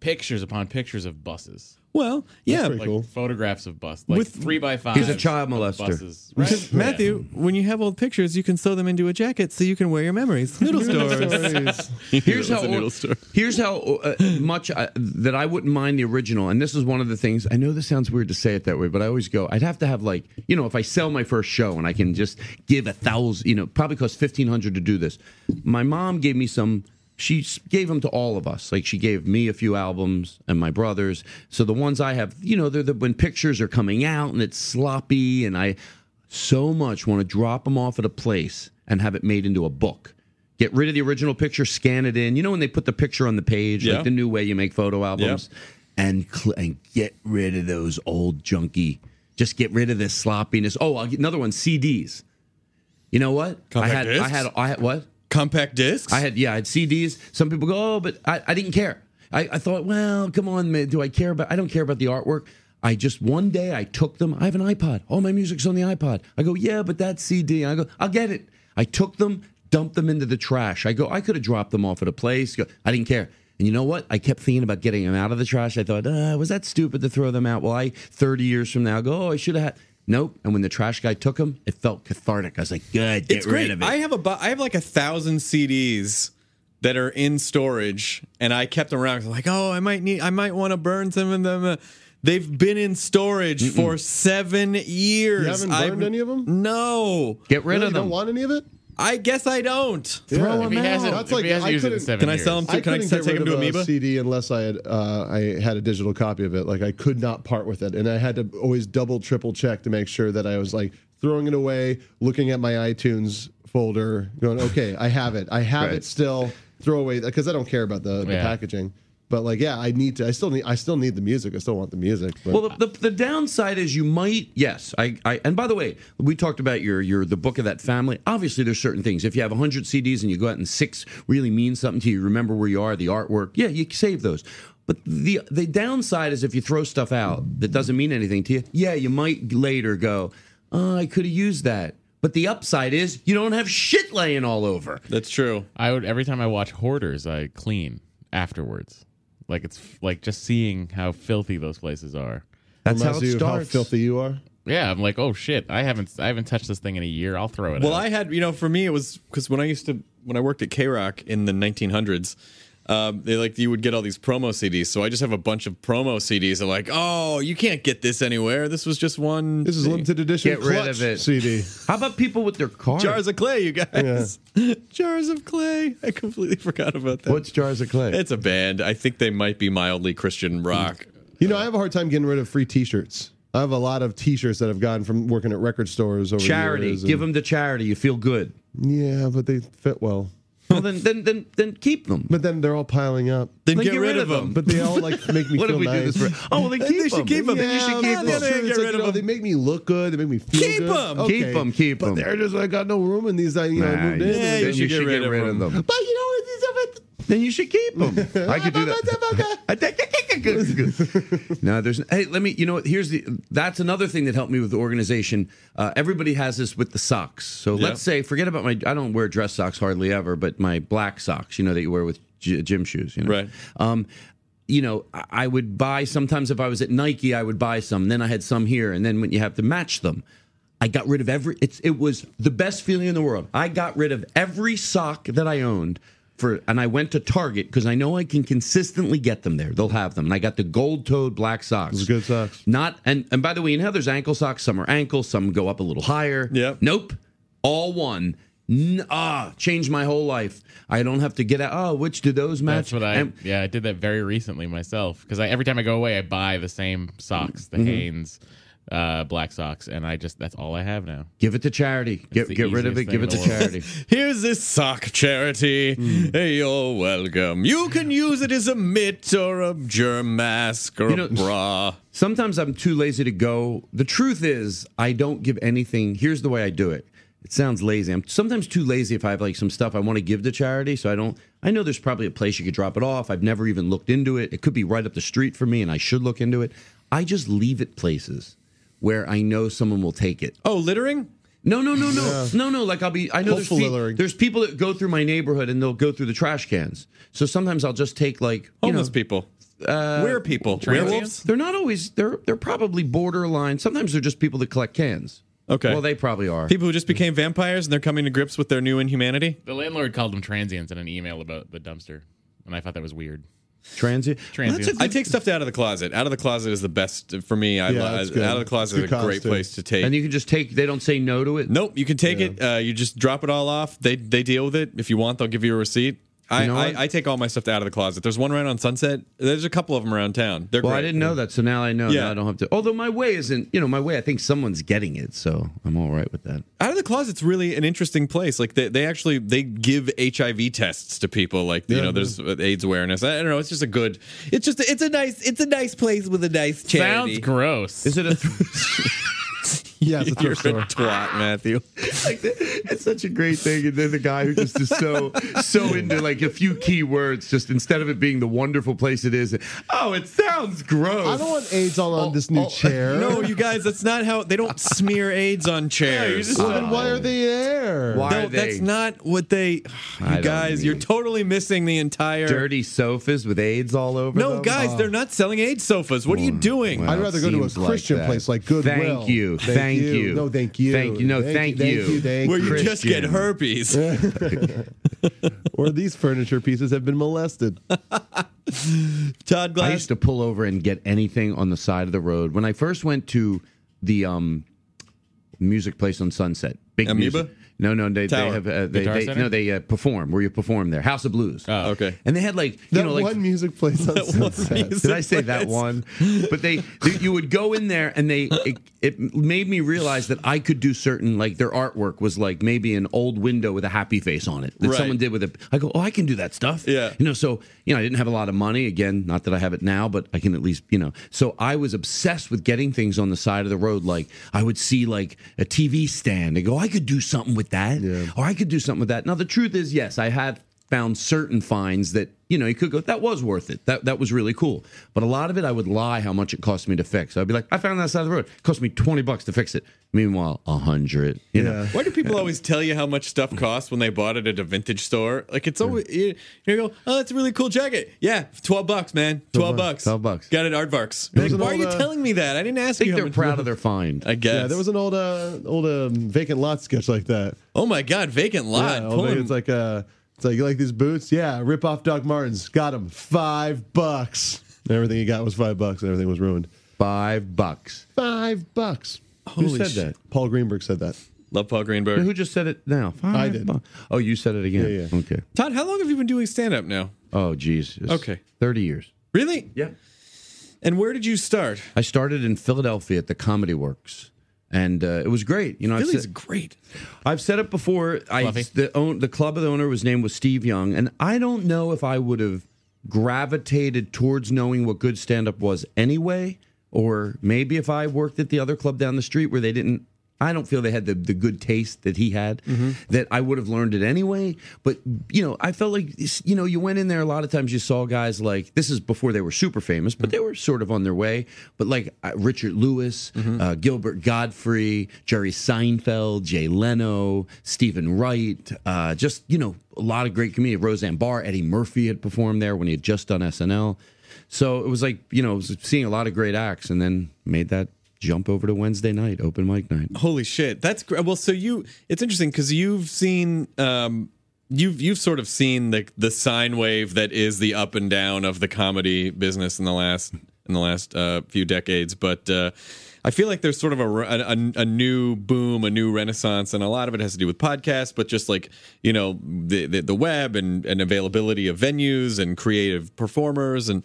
pictures upon pictures of buses, well, yeah. like Cool. photographs of buses, like With- three by five. He's a child molester. Buses, right? Because, Matthew, when you have old pictures, you can sew them into a jacket so you can wear your memories. Noodle stores. Here's how It's a noodle store. here's how uh, much I, that I wouldn't mind the original, and this is one of the things. I know this sounds weird to say it that way, but I always go. I'd have to have like you know, if I sell my first show and I can just give a thousand, you know, probably cost fifteen hundred to do this. My mom gave me some. She gave them to all of us. Like she gave me a few albums and my brothers. So the ones I have, you know, they're the when pictures are coming out and it's sloppy, and I so much want to drop them off at a place and have it made into a book. Get rid of the original picture, scan it in. You know when they put the picture on the page, Yeah. like the new way you make photo albums, and cl- and get rid of those old junky. Just get rid of this sloppiness. Oh, I'll get another one. CDs. You know what? Compact I had, I had, I had what? Compact discs? I had, yeah, I had CDs. Some people go, oh, but I, I didn't care. I, I thought, well, come on, man. Do I care about? I don't care about the artwork. I just one day I took them. I have an iPod. All my music's on the iPod. I go, yeah, but that CD. I go, I'll get it. I took them, dumped them into the trash. I go, I could have dropped them off at a place. I didn't care. And you know what? I kept thinking about getting them out of the trash. I thought, uh, was that stupid to throw them out? Well, I 30 years from now go, oh, I should have had. Nope. And when the trash guy took them, it felt cathartic. I was like, good, get it's rid great. of it. I have a bu- I have like a thousand CDs that are in storage, and I kept them around. I'm like, oh, I might need, I might want to burn some of them. They've been in storage for seven years. You haven't I've- burned any of them? No. get rid Really? of You them. don't want any of it? I guess I don't. Throw If he hasn't, That's if like- he hasn't I used it in couldn't- seven Can I sell them? To, I can I couldn't take get them rid to of Amoeba? a CD unless I had uh, I had a digital copy of it. Like I could not part with it, and I had to always double, triple check to make sure that I was like throwing it away, looking at my iTunes folder, going, okay, I have it, I have Right. it still. Throw away because I don't care about the, the Yeah. packaging. But like, yeah, I need to. I still need. I still need the music. I still want the music. But Well, the, the, the downside is you might yes. I, I and by the way, we talked about your your the book of that family. Obviously, there's certain things. If you have 100 CDs and you go out and six really mean something to you, you remember where you are, the artwork. Yeah, you save those. But the the downside is if you throw stuff out that doesn't mean anything to you. Yeah, you might later go, oh, I could have used that. But the upside is you don't have shit laying all over. That's true. I would every time I watch Hoarders, I clean afterwards. Like it's like just seeing how filthy those places are. That's how reminds it you of how starts. filthy you are. Yeah, I'm like, oh shit, I haven't I haven't touched this thing in a year. I'll throw it. Well, out. I had, you know, for me, it was because when I used to, when I worked at KROQ in the 1900s, um, they like you would get all these promo CDs. So I just have a bunch of promo CDs. They're like, oh, you can't get this anywhere. This was just one. This is thing. limited edition. Get rid of it. CD. How about people with their cars? jars of clay, you guys. jars of clay. I completely forgot about that. What's jars of clay? It's a band. I think they might be mildly Christian rock. You know, I have a hard time getting rid of free T-shirts. I have a lot of T-shirts that have gotten from working at record stores over charity. years. Give them to charity. You feel good. Yeah, but they fit well. Well, then, then, then, then keep them. But then they're all piling up. Then, Then get, rid, of them. But they all like make me What feel if we nice. do this for? Oh, well, then Then keep they should them. keep 'em. Then you should keep them. that's Yeah, true. get It's rid like, of you know, them. They make me look good. They make me feel good. Keep good. 'em. Okay. Keep 'em, keep But 'em. they're just I got no room in these. I you know I Nah, moved in. yeah, and you then should you get should rid get of rid of them. them. But you know these are. Then you should keep them. I could do that. no, there's. Hey, let me. You know what? Here's the. That's another thing that helped me with the organization. Uh, everybody has this with the socks. So Yeah. let's say, forget about my. I don't wear dress socks hardly ever, but my black socks. You know that you wear with gy- gym shoes. You know. Right. Um, you know, I I would buy sometimes if I was at Nike, I would buy some. Then I had some here, and then when you have to match them, I got rid of every. It's it was the best feeling in the world. I got rid of every sock that I owned for, and I went to Target because I know I can consistently get them there. They'll have them, and I got the gold-toed black socks. Those are good socks. Not and and by the way, you know there's ankle socks. Some are ankle, some go up a little higher. Yep. Nope. All one. N- ah, changed my whole life. I don't have to get out. Oh, which do those match? That's what I. And- yeah, I did that very recently myself because I every time I go away, I buy the same socks, Mm-hmm. the Hanes uh, black socks, and I just that's all I have now. give it to charity. Get get rid of it. Give it to thing in the world. charity. Here's this sock charity. Hmm. Hey, you're welcome. You can use it as a mitt or a germ mask or You know- a bra. Sometimes I'm too lazy to go. The truth is, I don't give anything. Here's the way I do it. It sounds lazy. I'm sometimes too lazy if I have like some stuff I want to give to charity. So I don't. I know there's probably a place you could drop it off. I've never even looked into it. It could be right up the street for me, and I should look into it. I just leave it places where I know someone will take it. Oh, littering? No, no, no, no, no, no. Like I'll be. I know there's, pe- there's people that go through my neighborhood and they'll go through the trash cans. So sometimes I'll just take like you Homeless know, people. Uh, where people? Transients? Werewolves? they're not always. They're they're probably borderline. Sometimes they're just people that collect cans. Okay. Well, they probably are. People who just became vampires and they're coming to grips with their new inhumanity? The landlord called them transients in an email about the dumpster, and I thought that was weird. Transient. Transients. Well, that's a I take stuff out of the closet. Out of the closet is the best for me. I, Yeah, li- out of the closet is a cause, great place to take. and you can just take. They don't say no to it. Nope, you can take it. Uh, you just drop it all off. They they deal with it. If you want, they'll give you a receipt. I, You know what? I, I take all my stuff out of the closet. There's one right on Sunset. There's a couple of them around town. They're Well, great. I didn't know that, so now I know. Yeah. Now I don't have to. Although my way isn't. You know, my way. I think someone's getting it, so I'm all right with that. Out of the closet's really an interesting place. Like they, they actually they give HIV tests to people. Like you know, there's AIDS awareness. I don't know. It's just a good. It's just it's a nice it's a nice place with a nice charity. Sounds gross. Is it a? Yeah, it's a You're thrift a store. twat, Matthew. like it's such a great thing and then the guy who just is so so into like a few key words just instead of it being the wonderful place it is oh it sounds gross I don't want AIDS all on oh, this new oh, chair. No, you guys, that's not how they don't smear AIDS on chairs. Well, then why are they there? Why no, are they that's not what they. You don't guys, you're totally missing the entire. dirty sofas with AIDS all over No, them? guys, they're not selling AIDS sofas. What are you hmm, doing? well, I'd rather go to a seems like Christian place like Goodwill. Thank you. Thank you. No, thank you. Thank you. No, thank you. Thank Where you. you just get Christian. herpes. or these furniture pieces have been molested. Todd I used to pull over and get anything on the side of the road. When I first went to the um, music place on Sunset, big Amoeba? music. No, no, they, they Tower. have uh, they, Guitar they Center? no they uh, perform where you perform there, House of Blues. Oh. okay. And they had like you That know like one music place on Sunset. Did I say that one? But they, they, you would go in there, and they, it, it made me realize that I could do certain, like their artwork was like maybe an old window with a happy face on it that Right. someone did with it. I go, oh, I can do that stuff. Yeah. you know. So you know, I didn't have a lot of money. Again, not that I have it now, but I can at least, you know. So I was obsessed with getting things on the side of the road. Like I would see like a TV stand and go, I could do something with that, or I could do something with that. Now the truth is, yes, I have found certain finds that you know you could go that was worth it that that was really cool but a lot of it i would lie how much it cost me to fix i'd be like i found that side of the road it cost me 20 bucks to fix it meanwhile a hundred you know Yeah. Why do people always tell you how much stuff costs when they bought it at a vintage store? Like it's always you, you go, oh, that's a really cool jacket. Yeah, twelve bucks, man. Twelve bucks. 12 bucks. Got it, at Aardvarks. Like, an why are you uh, telling me that? I didn't ask i think you. they're much- proud of their find I guess. Yeah, there was an old uh, old um, vacant lot sketch like that. Oh my God, vacant lot. Yeah, Pulling- it's like uh, it's like you like these boots. Yeah, rip off Doc Martens. Got them five bucks. And everything he got was five bucks, and everything was ruined. five bucks Five bucks. who Holy said shit. that Paul Greenberg said that. Love Paul Greenberg. who just said it now five I did. bu- oh you said it again Yeah, yeah. okay Todd, how long have you been doing stand up now? oh geez It's Okay. 30 years Really? yeah And where did you start? i started in philadelphia at the comedy works and uh, it was great you know I've Philly's said- great. I've said it before. I the own the club of the owner was named was Steve Young, and I don't know if I would have gravitated towards knowing what good stand up was anyway, or maybe if I worked at the other club down the street where they didn't. I don't feel they had the, the good taste that he had, that I would have learned it anyway. But, you know, I felt like, you know, you went in there, a lot of times you saw guys like, this is before they were super famous, but they were sort of on their way. But like uh, Richard Lewis, uh, Gilbert Gottfried, Jerry Seinfeld, Jay Leno, Stephen Wright, uh, just, you know, a lot of great comedians. Roseanne Barr, Eddie Murphy had performed there when he had just done SNL. So it was like, you know, seeing a lot of great acts and then made that jump over to Wednesday night, open mic night. Holy shit, that's great. Well, so you, it's interesting because you've seen um, you've you've sort of seen the the sine wave that is the up and down of the comedy business in the last in the last uh, few decades, but. Uh, I feel like there's sort of a, a, a new boom, a new renaissance, and a lot of it has to do with podcasts, but just like you know the the, the web and, and availability of venues and creative performers and.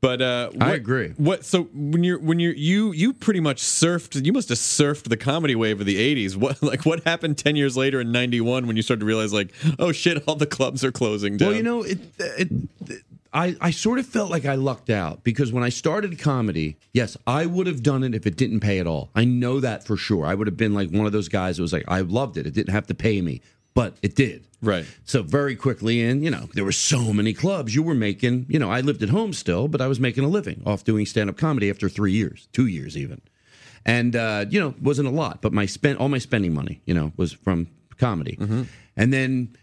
But uh, I agree. What so when you're when you're you you pretty much surfed you must have surfed the comedy wave of the '80s. What like what happened ten years later in '91 when you started to realize like oh shit all the clubs are closing down. Well, you know, it, it, I, I sort of felt like I lucked out because when I started comedy, yes, I would have done it if it didn't pay at all. I know that for sure. I would have been like one of those guys that was like, I loved it. It didn't have to pay me, but it did. Right. So very quickly, and you know, there were so many clubs. You were making, you know, I lived at home still, but I was making a living off doing stand up comedy after three years, two years even. And uh, you know, wasn't a lot, but my spent all my spending money, you know, was from comedy. And then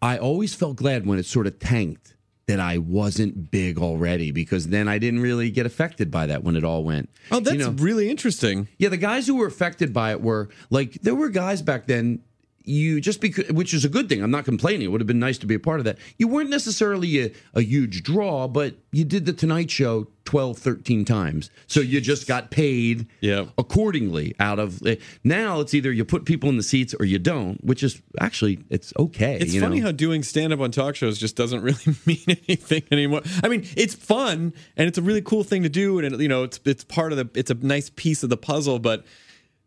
I always felt glad when it sort of tanked that I wasn't big already because then I didn't really get affected by that when it all went. oh, that's you know, really interesting. yeah, the guys who were affected by it were like there were guys back then. You just because, which is a good thing. I'm not complaining. It would have been nice to be a part of that. You weren't necessarily a, a huge draw, but you did the Tonight Show 12, 13 times. So you just got paid Yep. accordingly out of eh, now it's either you put people in the seats or you don't, which is actually it's okay. It's funny know? how doing stand up on talk shows just doesn't really mean anything anymore. I mean, it's fun and it's a really cool thing to do, and it, you know, it's it's part of the it's a nice piece of the puzzle, but.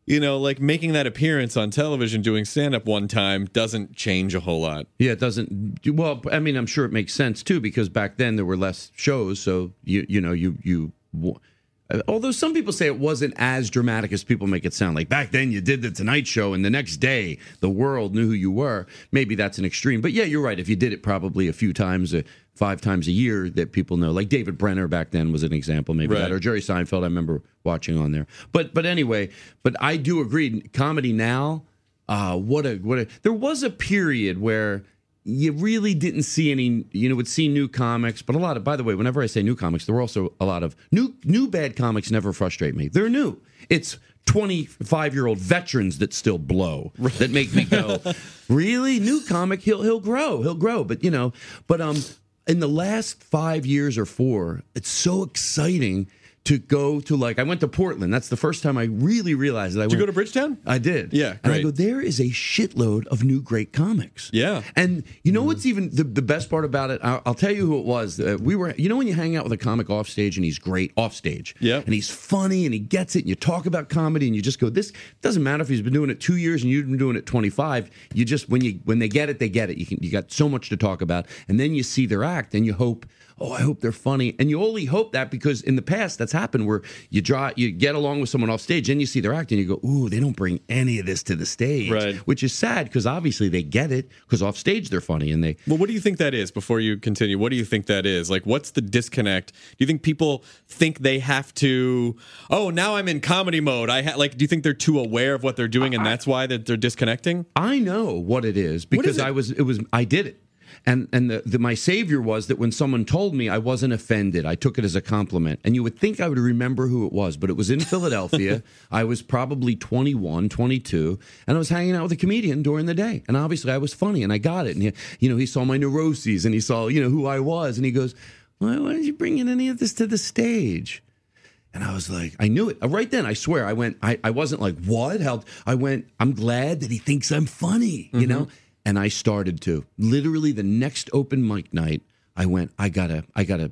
You know, like making that appearance on television doing stand up one time doesn't change a whole lot. Yeah, it doesn't. Well, I mean, I'm sure it makes sense too because back then there were less shows, so you you know you you. Although some people say it wasn't as dramatic as people make it sound. Like back then, you did the Tonight Show, and the next day the world knew who you were. Maybe that's an extreme, but yeah, you're right. If you did it probably a few times, uh, five times a year, that people know. Like David Brenner back then was an example, maybe Right. that, or Jerry Seinfeld. I remember watching on there. But but anyway, but I do agree. Comedy now, uh, what a what a. There was a period where you really didn't see any. You know, would see new comics, but a lot of. By the way, whenever I say new comics, there were also a lot of new new bad comics. Never frustrate me. They're new. It's. 25 year old veterans that still blow that make me go really new comic he'll he'll grow he'll grow but you know but um in the last five years or four, it's so exciting to go to like I went to Portland. That's the first time I really realized that I Did you go to Bridgetown? I did. Yeah, And I go, there is a shitload of new great comics. Yeah. And you know what's even the, the best part about it? I'll, I'll tell you who it was. Uh, we were, you know, when you hang out with a comic off stage and he's great off stage. Yeah. And he's funny and he gets it and you talk about comedy and you just go, this doesn't matter if he's been doing it two years and you've been doing it 25. You just, when you, when they get it, they get it. You can, you got so much to talk about. And then you see their act and you hope, oh, I hope they're funny. And you only hope that because in the past that's happened where you draw, you get along with someone off stage and you see their act and you go, ooh, they don't bring any of this to the stage. Right. Which is sad because obviously they get it because off stage they're funny and they, Well, what do you think that is before you continue? What do you think that is? Like, what's the disconnect? Do you think people think they have to, oh, now I'm in comedy mode? I ha-, like, do you think they're too aware of what they're doing and that's why that they're disconnecting? I know what it is because is it? I was it was I did it. And and the, the my savior was that when someone told me I wasn't offended, I took it as a compliment. And you would think I would remember who it was, but it was in Philadelphia. I was probably 21, 22, and I was hanging out with a comedian during the day. And obviously I was funny and I got it. And he, you know, he saw my neuroses and he saw, you know, who I was and he goes, "Why, why did you bring in any of this to the stage?" And I was like, I knew it Uh, right then. I swear, I went. I, I wasn't like, what? How? I went. I'm glad that he thinks I'm funny, you know. And I started to literally the next open mic night. I went. I gotta. I gotta.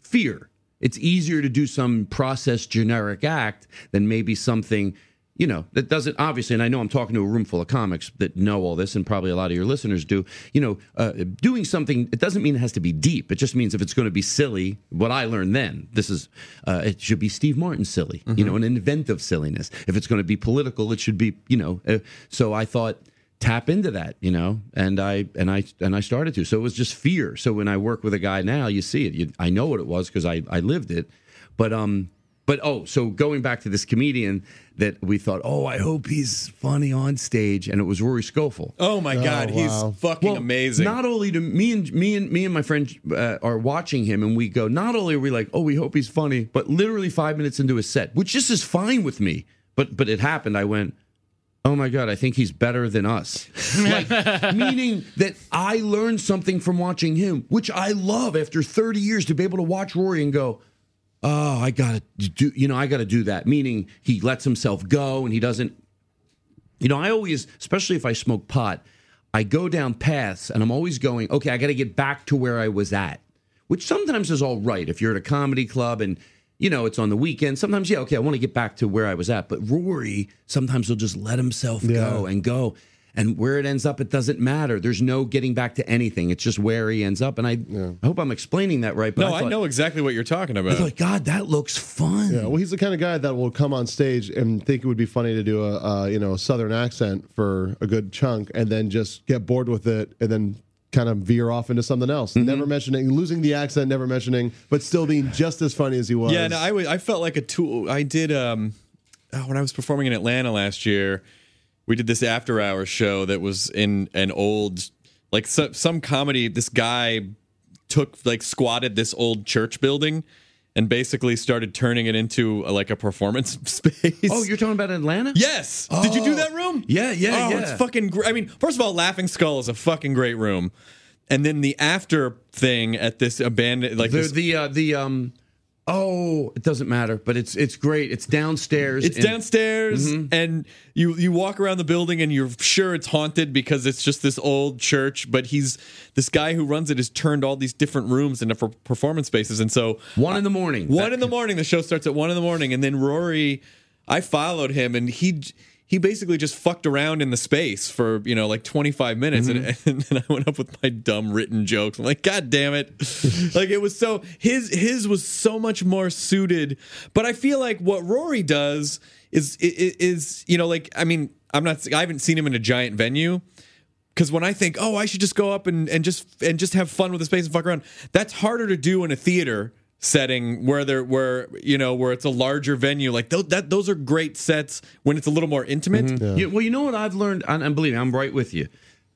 Fear. It's easier to do some process generic act than maybe something. You know that doesn't obviously, and I know I'm talking to a room full of comics that know all this, and probably a lot of your listeners do. You know, uh, doing something it doesn't mean it has to be deep. It just means if it's going to be silly. What I learned then, this is, uh, it should be Steve Martin silly. You know, an inventive silliness. If it's going to be political, it should be. You know, uh, so I thought tap into that. You know, and I and I and I started to. So it was just fear. So when I work with a guy now, you see it. You, I know what it was because I I lived it. But um, but oh, so going back to this comedian that we thought, oh, I hope he's funny on stage, and it was Rory Scovel. Oh my God, wow. he's fucking amazing. Not only do me and me and me and my friend uh, are watching him, and we go. Not only are we like, oh, we hope he's funny, but literally five minutes into his set, which just is fine with me. But but it happened. I went, Oh my god, I think he's better than us. like meaning that I learned something from watching him, which I love after 30 years to be able to watch Rory and go, "Oh, I got to do, you know, I got to do that." Meaning he lets himself go and he doesn't you know, I always, especially if I smoke pot, I go down paths and I'm always going, "Okay, I got to get back to where I was at." Which sometimes is all right if you're at a comedy club and you know, it's on the weekend. Sometimes, yeah, okay, I want to get back to where I was at. But Rory sometimes he'll just let himself go and go. And where it ends up, it doesn't matter. There's no getting back to anything. It's just where he ends up. And I, I hope I'm explaining that right. But no, I, I, know exactly what you're talking about. I about. thought, God, that looks fun. Yeah, well, he's the kind of guy that will come on stage and think it would be funny to do a, uh, you know a southern accent for a good chunk, and then just get bored with it, and then kind of veer off into something else. Mm-hmm. Never mentioning, losing the accent, never mentioning, but still being just as funny as he was. Yeah, no, I felt like a tool. I did um, oh, when I was performing in Atlanta last year. We did this after hours show that was in an old, like so, some comedy. This guy took like squatted this old church building and basically started turning it into uh, like a performance space. Oh, you're talking about Atlanta? Yes. Did you do Oh. that room? Yeah, yeah, oh, yeah. it's fucking great. I mean, first of all, Laughing Skull is a fucking great room. And then the after thing at this abandoned, like The this, the uh, the um oh it doesn't matter but it's it's great it's downstairs it's and- downstairs, mm-hmm. and you you walk around the building, and you're sure it's haunted because it's just this old church. But he's this guy who runs it has turned all these different rooms into per- performance spaces, and so one in the morning One in the morning. The show starts at one in the morning, and then Rory, I followed him, and he he basically just fucked around in the space for you know like 25 minutes, and, mm-hmm. and then I went up with my dumb written jokes. I'm like, God damn it! like it was so his his was so much more suited, but I feel like what Rory does is is, is you know like I mean I'm not I haven't seen him in a giant venue because when I think, oh, I should just go up and, and just and just have fun with the space and fuck around, that's harder to do in a theater setting where there where you know where it's a larger venue. Like those that those are great sets when it's a little more intimate. Mm-hmm. Yeah, well, you know what I've learned, and, and believe me, I'm right with you,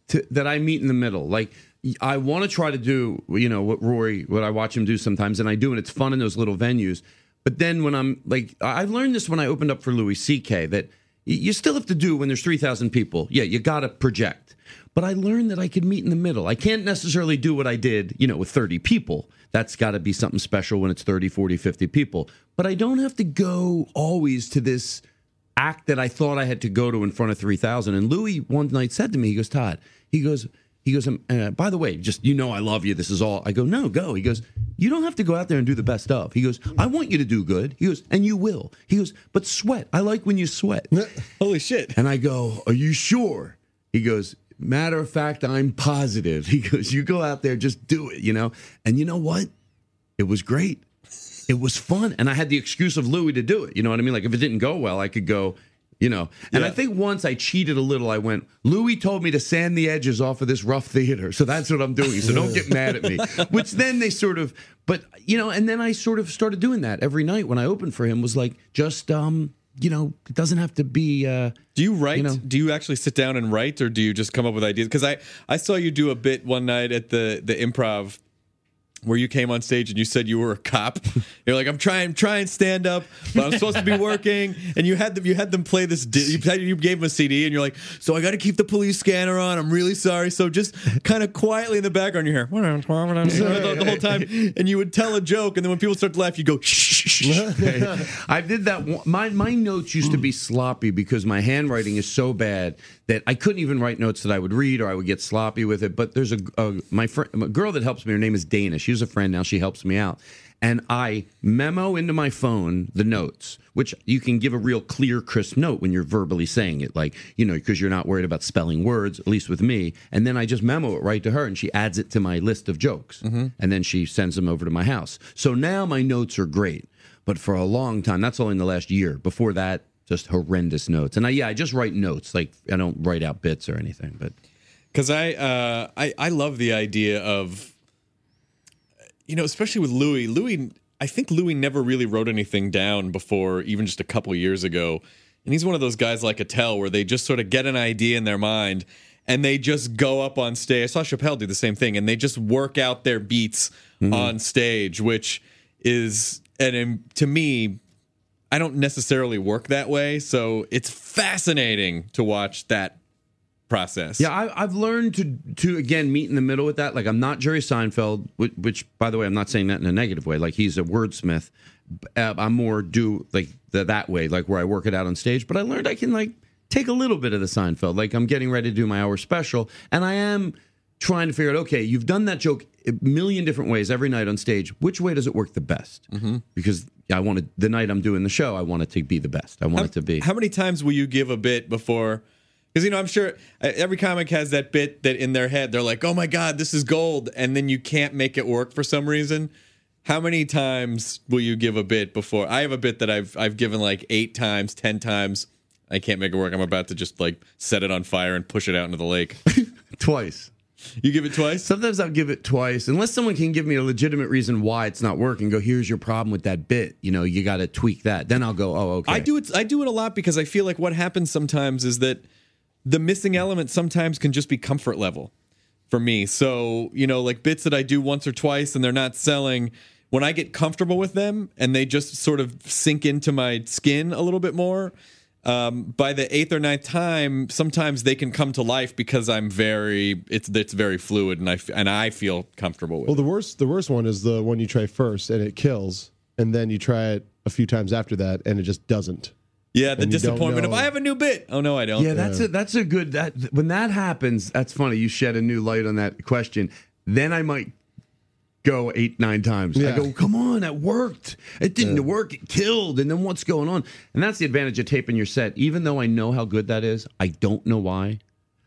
to, that I meet in the middle. Like I want to try to do, you know, what Rory, what I watch him do sometimes, and I do, and it's fun in those little venues. But then when I'm like, I learned this when I opened up for Louis C.K. that you still have to do when there's 3,000 people. Yeah, you got to project. But I learned that I could meet in the middle. I can't necessarily do what I did, you know, with 30 people. That's got to be something special when it's 30, 40, 50 people. But I don't have to go always to this act that I thought I had to go to in front of 3,000. And Louis one night said to me, he goes, Todd, he goes, he goes, um, uh, by the way, just, you know, I love you. This is all. I go, no, go. He goes, you don't have to go out there and do the best of. He goes, I want you to do good. He goes, and you will. He goes, but sweat. I like when you sweat. Holy shit! And I go, Are you sure? He goes, Matter of fact, I'm positive. He goes, You go out there, just do it, you know? And you know what? It was great. It was fun. And I had the excuse of Louis to do it. You know what I mean? Like if it didn't go well, I could go, you know. And I think once I cheated a little, I went, Louis told me to sand the edges off of this rough theater. So that's what I'm doing. So don't get mad at me. Which then they sort of, but, you know, and then I sort of started doing that every night when I opened for him was like, just, um, you know, it doesn't have to be. Uh, Do you write? You know. do you actually sit down and write, or do you just come up with ideas? Because I I saw you do a bit one night at the the improv. Where you came on stage and you said you were a cop, you're like, I'm trying, trying stand up, but I'm supposed to be working. And you had them, you had them play this. You, you gave them a CD, and you're like, so I got to keep the police scanner on. I'm really sorry. So just kind of quietly in the background, you hear the, the whole time, and you would tell a joke, and then when people start to laugh, you go, shh. I did that. one- My my notes used to be sloppy because my handwriting is so bad that I couldn't even write notes that I would read or I would get sloppy with it. But there's a, a my friend, a girl that helps me. Her name is Dana. She's a friend now. She helps me out. And I memo into my phone the notes, which you can give a real clear, crisp note when you're verbally saying it, like, you know, because you're not worried about spelling words, at least with me. And then I just memo it right to her and she adds it to my list of jokes. And then she sends them over to my house. So now my notes are great. But for a long time, that's only in the last year. Before that, just horrendous notes. And I, yeah, I just write notes. Like I don't write out bits or anything. But because I, uh, I I love the idea of you know especially with Louis Louis I think Louis never really wrote anything down before even just a couple years ago. And he's one of those guys like Attell where they just sort of get an idea in their mind and they just go up on stage. I saw Chappelle do the same thing and they just work out their beats on stage which is and um, to me I don't necessarily work that way, so it's fascinating to watch that process. Yeah, I, I've learned to to again meet in the middle with that. Like I'm not Jerry Seinfeld, which, which by the way, I'm not saying that in a negative way. Like he's a wordsmith. Uh, I'm more do like the, that way, like where I work it out on stage. But I learned I can like take a little bit of the Seinfeld. Like I'm getting ready to do my hour special, and I am trying to figure out. Okay, you've done that joke a million different ways every night on stage. Which way does it work the best? Mm-hmm. Because I wanted the night I'm doing the show, I want it to be the best. I want it to be. How many times will you give a bit before? Because you know, I'm sure uh, every comic has that bit that in their head they're like, "Oh my god, this is gold," and then you can't make it work for some reason. How many times will you give a bit before? I have a bit that I've I've given like eight times, ten times. I can't make it work. I'm about to just like set it on fire and push it out into the lake. Twice. You give it twice. Sometimes I'll give it twice, unless someone can give me a legitimate reason why it's not working. Go, here's your problem with that bit. You know, you got to tweak that. Then I'll go, oh, okay. I do it. I do it a lot because I feel like what happens sometimes is that the missing element sometimes can just be comfort level for me. So you know, like bits that I do once or twice and they're not selling. When I get comfortable with them and they just sort of sink into my skin a little bit more, um, by the eighth or ninth time, sometimes they can come to life because I'm very it's it's very fluid and I and I feel comfortable with. Well, it. the worst the worst one is the one you try first and it kills, and then you try it a few times after that and it just doesn't. Yeah, the and you don't disappointment of I have a new bit. Oh no, I don't. Yeah, that's a that's a good that when that happens, that's funny. You shed a new light on that question. Then I might go eight, nine times. I go, come on, that worked. It didn't work, it killed. And then what's going on? And that's the advantage of taping your set. Even though I know how good that is, I don't know why.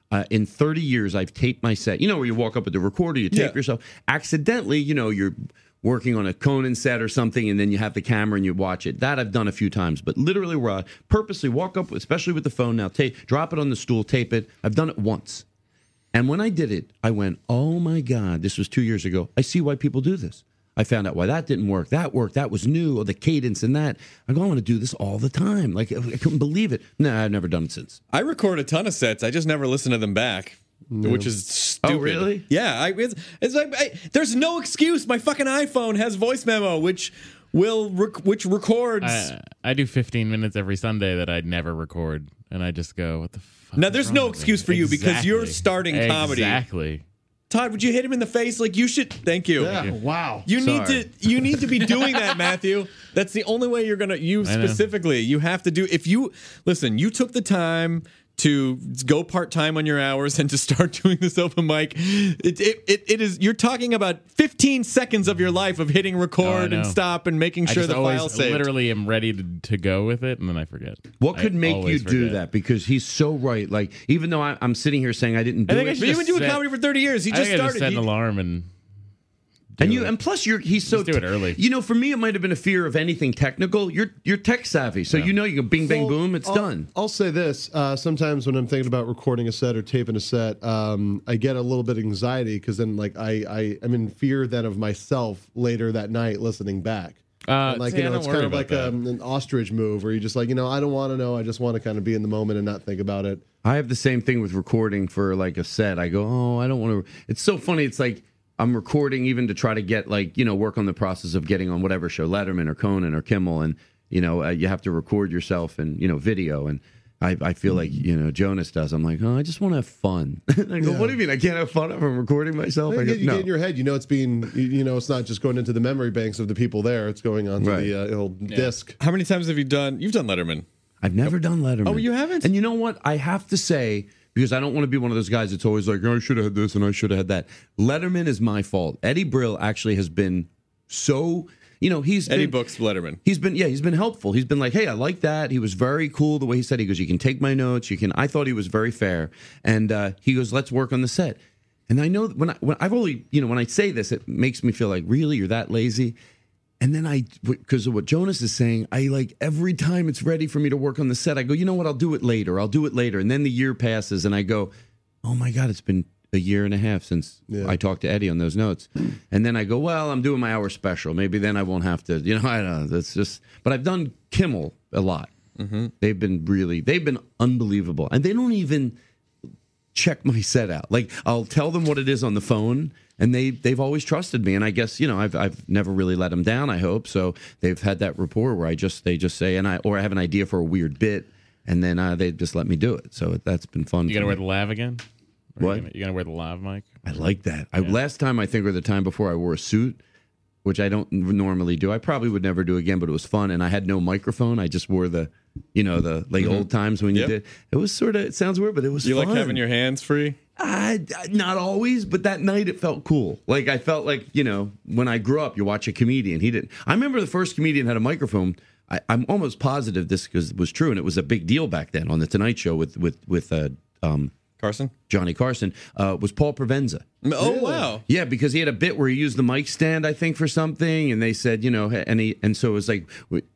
Uh, in 30 years, I've taped my set. You know, where you walk up with the recorder, you tape Yeah. yourself. Accidentally, you know, you're working on a Conan set or something, and then you have the camera and you watch it. That I've done a few times, but literally, where I purposely walk up, especially with the phone now, tape, drop it on the stool, tape it. I've done it once. And when I did it, I went, oh my God, this was two years ago. I see why people do this. I found out why that didn't work. That worked. That was new. Or the cadence and that. I go, I want to do this all the time. Like, I couldn't believe it. No, I've never done it since. I record a ton of sets. I just never listen to them back, which is stupid. Oh, really? Yeah. I, it's, it's like I, there's no excuse. My fucking iPhone has voice memo, which will rec- which records. I, I do 15 minutes every Sunday that I'd never record, and I just go, "What the fuck?" Now, there's wrong no with me?" excuse for you because you're starting comedy. Exactly. Todd, would you hit him in the face? Like you should. Thank you. Yeah. Wow. You need to you need to be doing that, Matthew. That's the only way you're gonna you I know. specifically. You have to do if you listen, you took the time to go part time on your hours and to start doing this open mic. It, it, it, it is you're talking about 15 seconds of your life of hitting record Oh, and stop and making sure just the file file's saved. literally am ready to, to go with it, and then I forget. What I could make you always do forget. that? Because he's so right. Like, even though I, I'm sitting here saying I didn't do I think I it, should But you've just been doing set- comedy for 30 years. He I just think I started. just set an He- alarm and. Do and you it. and plus you're he's so Just do it early. You know, for me it might have been a fear of anything technical. You're you're tech savvy, so you know you go bing bang Well, boom, it's I'll- done. I'll say this: uh, sometimes when I'm thinking about recording a set or taping a set, um, I get a little bit of anxiety because then, like, I, I am in fear then of myself later that night listening back. Uh, like see, you know, it's kind of like that. um, an ostrich move, where you just like, you know, I don't want to know. I just want to kind of be in the moment and not think about it. I have the same thing with recording for like a set. I go, oh, I don't want to. It's so funny. It's like I'm recording even to try to get like you know work on the process of getting on whatever show, Letterman or Conan or Kimmel, and you know uh, you have to record yourself and you know video and. I, I feel like you know Jonas does. I'm like, oh, I just want to have fun. I go, what do you mean? I can't have fun if I'm recording myself? I You go, get, you no. get in your head, you know, it's being, you, you know, it's not just going into the memory banks of the people there. It's going onto Right. the uh, old disc. How many times have you done? You've done Letterman. I've never done Letterman. Oh, you haven't? And you know what? I have to say because I don't want to be one of those guys that's always like, oh, I should have had this and I should have had that. Letterman is my fault. Eddie Brill actually has been so, you know, he's Eddie been, Books Letterman. He's been, yeah, he's been helpful. He's been like, hey, I like that. He was very cool the way he said. He goes, you can take my notes. You can. I thought he was very fair, and uh, he goes, let's work on the set. And I know when I when I've only, you know, when I say this, it makes me feel like really you're that lazy. And then I, because of what Jonas is saying, I like every time it's ready for me to work on the set, I go, you know what? I'll do it later. I'll do it later. And then the year passes, and I go, oh my god, it's been a year and a half since Yeah. I talked to Eddie on those notes. And then I go, well, I'm doing my hour special. Maybe then I won't have to. You know, I don't know. That's just. But I've done Kimmel a lot. Mm-hmm. They've been really, they've been unbelievable, and they don't even. Check my set out. Like I'll tell them what it is on the phone, and they they've always trusted me. And I guess you know I've I've never really let them down. I hope so. They've had that rapport where I just they just say and I or I have an idea for a weird bit, and then uh, they just let me do it. So that's been fun. You gonna wear the lav again? Or What? You gonna, you gonna wear the lav mic? I like that. I last time I think or the time before I wore a suit, which I don't normally do. I probably would never do again, but it was fun. And I had no microphone. I just wore the, you know, the like old times when you Yep. did. It was sort of. It sounds weird, but it was. You like having your hands free? I, not always, but that night it felt cool. Like I felt like you know when I grew up, you watch a comedian. He didn't. I remember the first comedian had a microphone. I, I'm almost positive this was true, and it was a big deal back then on the Tonight Show with with with uh, um, Carson? Johnny Carson. Uh, was Paul Provenza. Oh, wow. Yeah, because he had a bit where he used the mic stand, I think, for something, and they said, you know, and he, and so it was like,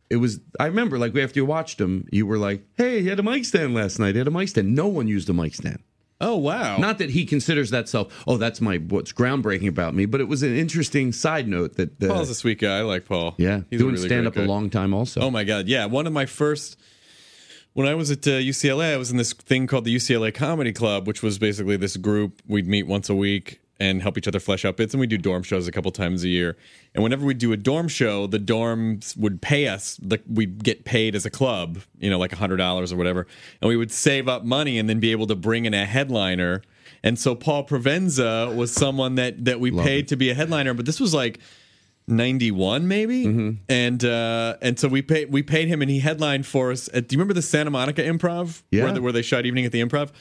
it was. I remember, like after you watched him, you were like, hey, he had a mic stand last night. He had a mic stand. No one used a mic stand. Oh, wow. Not that he considers that self. Oh, that's my what's groundbreaking about me, but it was an interesting side note that. Uh, Paul's a sweet guy. I like Paul. yeah, He's a doing really stand up a long time also. Oh my god, yeah. One of my first when I was at uh, UCLA, I was in this thing called the UCLA Comedy Club, which was basically this group. We'd meet once a week and help each other flesh out bits, and we do dorm shows a couple times a year. And whenever we'd do a dorm show, the dorms would pay us. Like we'd get paid as a club, you know, like a hundred dollars or whatever, and we would save up money and then be able to bring in a headliner. And so Paul Provenza was someone that that we paid to be a headliner, but this was like 91 maybe Mm-hmm. and uh and so we paid we paid him and he headlined for us at, do you remember the santa monica improv Yeah. where, they, where they shot evening at the improv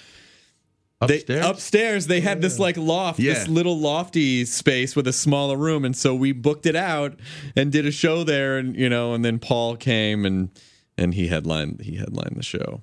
upstairs. they, upstairs they had this like loft this little lofty space with a smaller room and so we booked it out and did a show there and you know and then paul came and and he headlined he headlined the show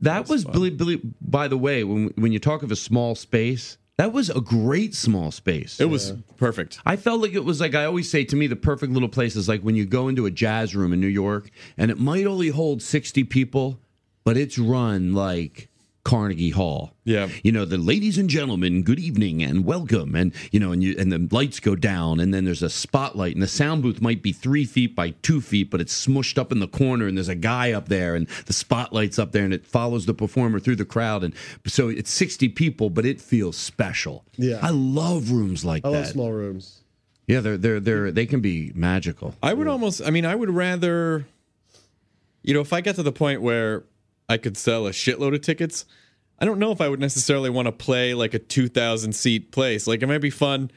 that was Billy. Billy. By the way, when when you talk of a small space, that was a great small space. it was perfect I felt like it was like I always say to me, the perfect little place is like when you go into a jazz room in New York and it might only hold 60 people, but it's run like Carnegie Hall. Yeah. You know, the ladies and gentlemen, good evening and welcome. And, you know, and you and the lights go down and then there's a spotlight and the sound booth might be three feet by two feet, but it's smushed up in the corner and there's a guy up there and the spotlight's up there and it follows the performer through the crowd. And so it's 60 people, but it feels special. Yeah. I love rooms like I that. love small rooms. Yeah, they're they're they're they can be magical. I would almost. I mean, I would rather. You know, if I get to the point where I could sell a shitload of tickets, I don't know if I would necessarily want to play like a two thousand seat place. Like it might be fun.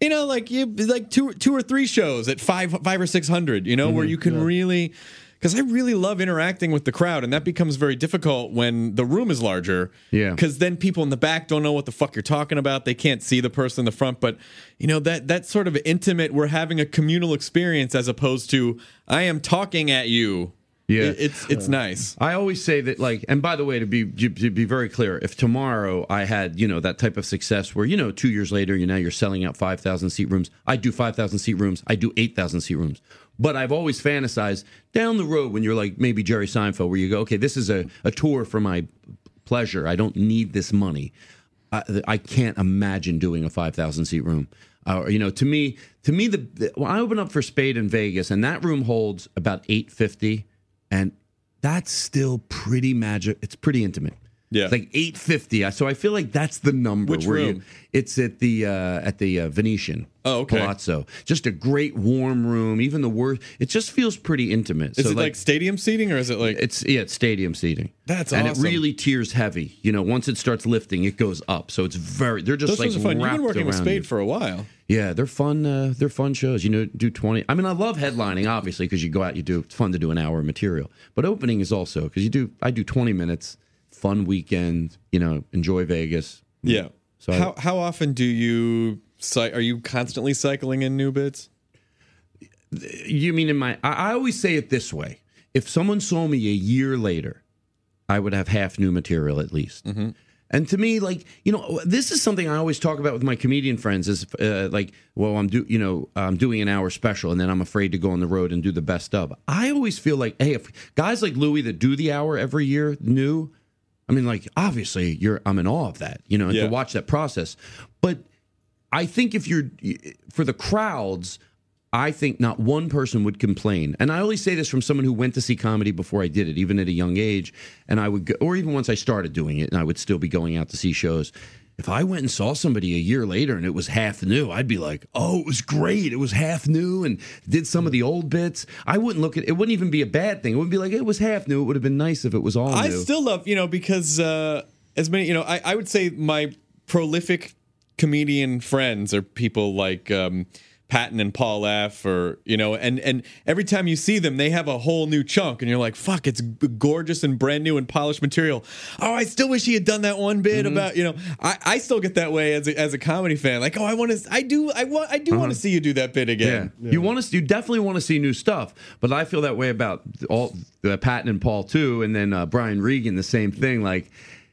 You know, like you like two two or three shows at five five or six hundred. You know, where mm-hmm. you can really. Because I really love interacting with the crowd, and that becomes very difficult when the room is larger. Yeah. Because then people in the back don't know what the fuck you're talking about. They can't see the person in the front. But you know that that sort of intimate. We're having a communal experience as opposed to I am talking at you. Yeah. It- it's it's nice. I always say that, like, and by the way, to be to be very clear, if tomorrow I had you know that type of success where you know two years later you now you're selling out five thousand seat rooms, I do five thousand seat rooms, I do eight thousand seat rooms. But I've always fantasized down the road when you're like maybe Jerry Seinfeld, where you go, okay, this is a, a tour for my pleasure. I don't need this money. I, I can't imagine doing a five thousand seat room. Uh, you know, to me, to me, the, the when I open up for Spade in Vegas, and that room holds about eight fifty, and that's still pretty magic. It's pretty intimate. Yeah. It's like eight fifty. So I feel like that's the number. Which where you- room? it's at the uh, at the uh, Venetian. Oh, okay. Palazzo. Just a great warm room. Even the worst, it just feels pretty intimate. Is so it like, stadium seating or is it like it's yeah, it's stadium seating. That's and awesome. it really tears heavy. You know, once it starts lifting, it goes up. So it's very. They're just those like are fun? You've been working with Spade you. for a while. Yeah, they're fun. Uh, they're fun shows. You know, do twenty. I mean, I love headlining, obviously, because you go out, you do. It's fun to do an hour of material. But opening is also because you do. I do twenty minutes, fun weekend. You know, enjoy Vegas. Yeah. So I- how how often do you are you constantly cycling in new bits? You mean in my? I, I always say it this way: if someone saw me a year later, I would have half new material at least. And to me, like you know, this is something I always talk about with my comedian friends. Is uh, like, well, I'm do you know, I'm doing an hour special, and then I'm afraid to go on the road and do the best of. I always feel like, hey, if guys like Louis that do the hour every year, new, I mean, like obviously, you're I'm in awe of that, you know, Yeah. to watch that process. But I think if you're for the crowds, I think not one person would complain. And I only say this from someone who went to see comedy before I did it, even at a young age. And I would, go, or even once I started doing it, and I would still be going out to see shows. If I went and saw somebody a year later and it was half new, I'd be like, "Oh, it was great! It was half new and did some of the old bits." I wouldn't look at it. Wouldn't even be a bad thing. It wouldn't be like it was half new. It would have been nice if it was all I new. still love, you know, because uh, as many, you know, I, I would say my prolific comedian friends are people like um, Patton and Paul F. Or you know, and and every time you see them, they have a whole new chunk, and you're like, "Fuck, it's gorgeous and brand new and polished material." Oh, I still wish he had done that one bit Mm-hmm. about you know. I, I still get that way as a, as a comedy fan. Like, oh, I want to, I do, I want, I do want to see you do that bit Uh-huh. Yeah. again. you want to, you definitely want to see new stuff. But I feel that way about all uh, Patton and Paul too, and then uh, Brian Regan, the same thing. Like,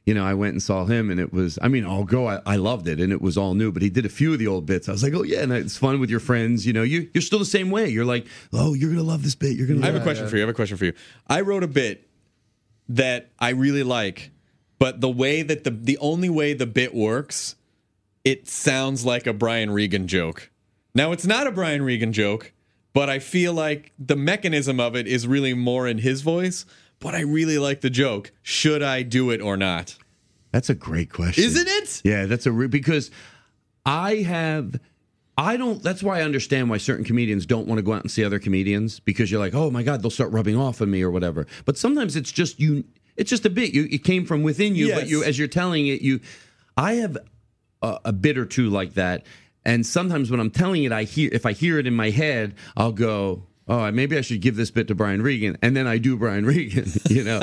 you know, I went and saw him, and it was, I mean, I'll go, I, I loved it, and it was all new. But he did a few of the old bits. I was like, oh yeah, and it's fun with your friends. You know, you you're still the same way. You're like, oh, you're gonna love this bit. You're gonna. I have a question for you. I have a question for you. I wrote a bit that I really like, but the way that the the only way the bit works, it sounds like a Brian Regan joke. Now it's not a Brian Regan joke, but I feel like the mechanism of it is really more in his voice. But I really like the joke. Should I do it or not? That's a great question, Isn't it? Yeah, that's a re- because I have. I don't. That's why I understand why certain comedians don't want to go out and see other comedians because you're like, oh my god, they'll start rubbing off on me or whatever. But sometimes it's just you. It's just a bit. You it came from within you, but you as you're telling it, you. I have a, a bit or two like that, and sometimes when I'm telling it, I hear if I hear it in my head, I'll go. Oh, maybe I should give this bit to Brian Regan, and then I do Brian Regan, you know,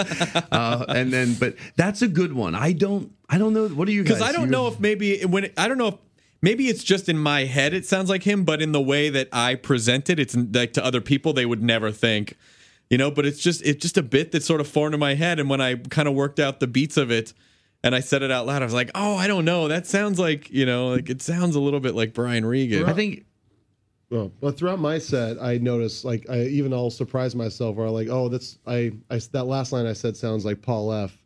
uh, and then. But that's a good one. I don't. I don't know. What do you guys? because I don't you- know if maybe when I don't know if maybe it's just in my head it sounds like him, but in the way that I present it, it's like to other people they would never think, you know. But it's just it's just a bit that sort of formed in my head, and when I kind of worked out the beats of it. And I said it out loud. I was like, "Oh, I don't know. That sounds like you know, like it sounds a little bit like Brian Regan." I think Well, but throughout my set, I noticed like I even I'll surprise myself where I'm like, oh, that's I, I that last line I said sounds like Paul F.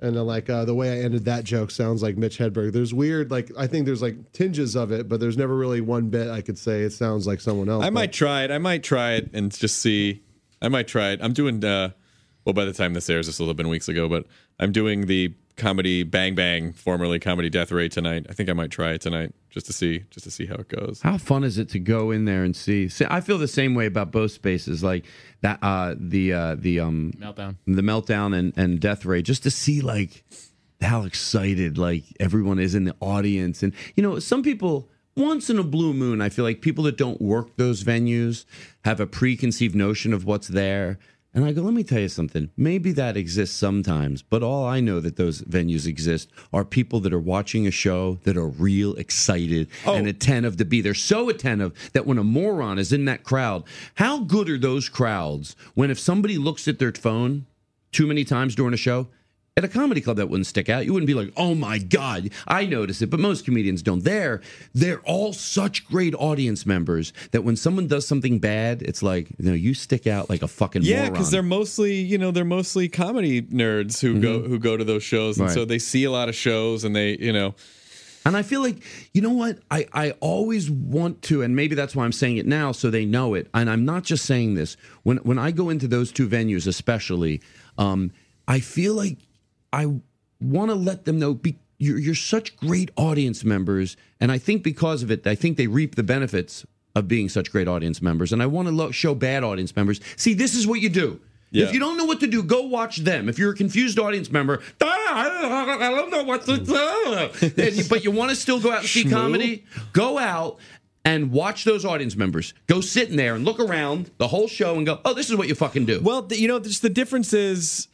And then like uh, the way I ended that joke sounds like Mitch Hedberg. There's weird like I think there's like tinges of it, but there's never really one bit I could say it sounds like someone else. I But- might try it. I might try it and just see. I might try it. I'm doing. uh Well, by the time this airs, this will have been weeks ago. But I'm doing the comedy Bang Bang, formerly Comedy Death Ray tonight. I think I might try it tonight just to see, just to see how it goes. How fun is it to go in there and see? see I feel the same way about both spaces, like that. Uh, the uh, the um, Meltdown. the meltdown and and death ray, just to see like how excited like everyone is in the audience, and you know, some people. Once in a blue moon, I feel like people that don't work those venues have a preconceived notion of what's there. And I go, let me tell you something. Maybe that exists sometimes, but all I know that those venues exist are people that are watching a show that are real excited oh. and attentive to be there. So attentive that when a moron is in that crowd, how good are those crowds when if somebody looks at their phone too many times during a show? At a comedy club, that wouldn't stick out. You wouldn't be like, "Oh my god, I notice it," but most comedians don't. There, they're all such great audience members that when someone does something bad, it's like, you know, you stick out like a fucking Yeah, because they're mostly, you know, they're mostly comedy nerds who go who go to those shows, and Right. so they see a lot of shows, and they, you know, And I feel like, you know what? I, I always want to, and maybe that's why I'm saying it now so they know it. And I'm not just saying this. When when I go into those two venues, especially, um, I feel like I want to let them know be, you're, you're such great audience members. And I think because of it, I think they reap the benefits of being such great audience members. And I want to lo- show bad audience members see, this is what you do. Yeah. If you don't know what to do, go watch them. If you're a confused audience member, "Ah, I don't know what to do. But you want to still go out and see comedy, go out and watch those audience members. Go sit in there and look around the whole show and go, oh, this is what you fucking do. Well, you know, just the difference is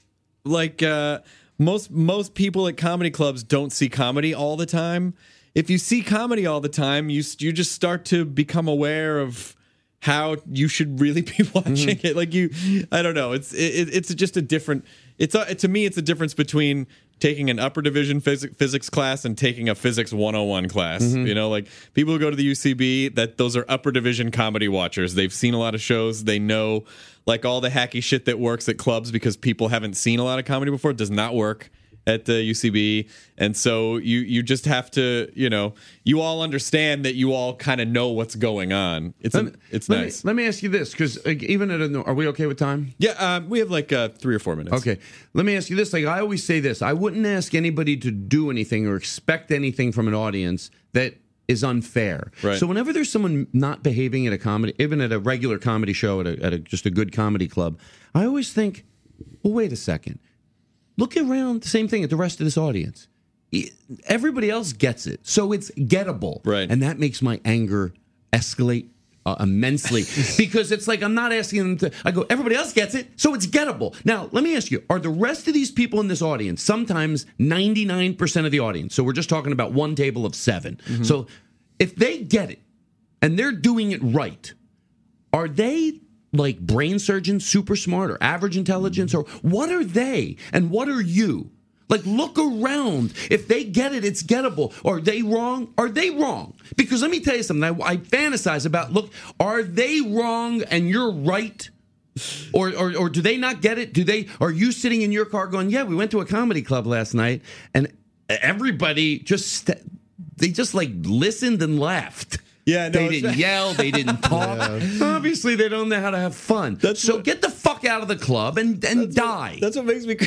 like uh, most most people at comedy clubs don't see comedy all the time. If you see comedy all the time, you you just start to become aware of how you should really be mm-hmm. watching it. Like you, I don't know. It's it, it's just a different. It's a, to me, it's a difference between taking an upper division phys- physics class and taking a physics 101 class. Mm-hmm. You know, like people who go to the UCB, that those are upper division comedy watchers. They've seen a lot of shows. They know like all the hacky shit that works at clubs because people haven't seen a lot of comedy before does not work at the UCB, and so you you just have to you know you all understand that you all kind of know what's going on. It's Let me- it's let nice. Me, let me ask you this, because even at a, are we okay with time? yeah, um, we have like uh, three or four minutes. Okay. Let me ask you this. Like I always say this, I wouldn't ask anybody to do anything or expect anything from an audience that is unfair. Right. So whenever there's someone not behaving at a comedy, even at a regular comedy show, at a, at a just a good comedy club, I always think, well, wait a second. Look around, the same thing at the rest of this audience. Everybody else gets it, so it's gettable, Right. And that makes my anger escalate uh, immensely because it's like I'm not asking them to. I go, everybody else gets it, so it's gettable. Now, let me ask you: Are the rest of these people in this audience sometimes 99 percent of the audience? So we're just talking about one table of 7 So if they get it and they're doing it right, are they like brain surgeons, super smart, or average intelligence, or what are they and what are you? Like, look around. If they get it, it's gettable. Are they wrong? Are they wrong? Because let me tell you something. I, I fantasize about. Look, are they wrong and you're right? Or, or or do they not get it? Do they? Are you sitting in your car going, "Yeah, we went to a comedy club last night, and everybody just st- they just like listened and laughed." Yeah, no, they didn't yell, they didn't talk. Obviously, they don't know how to have fun. so what- get the fuck out of the club and and die. That's what makes me.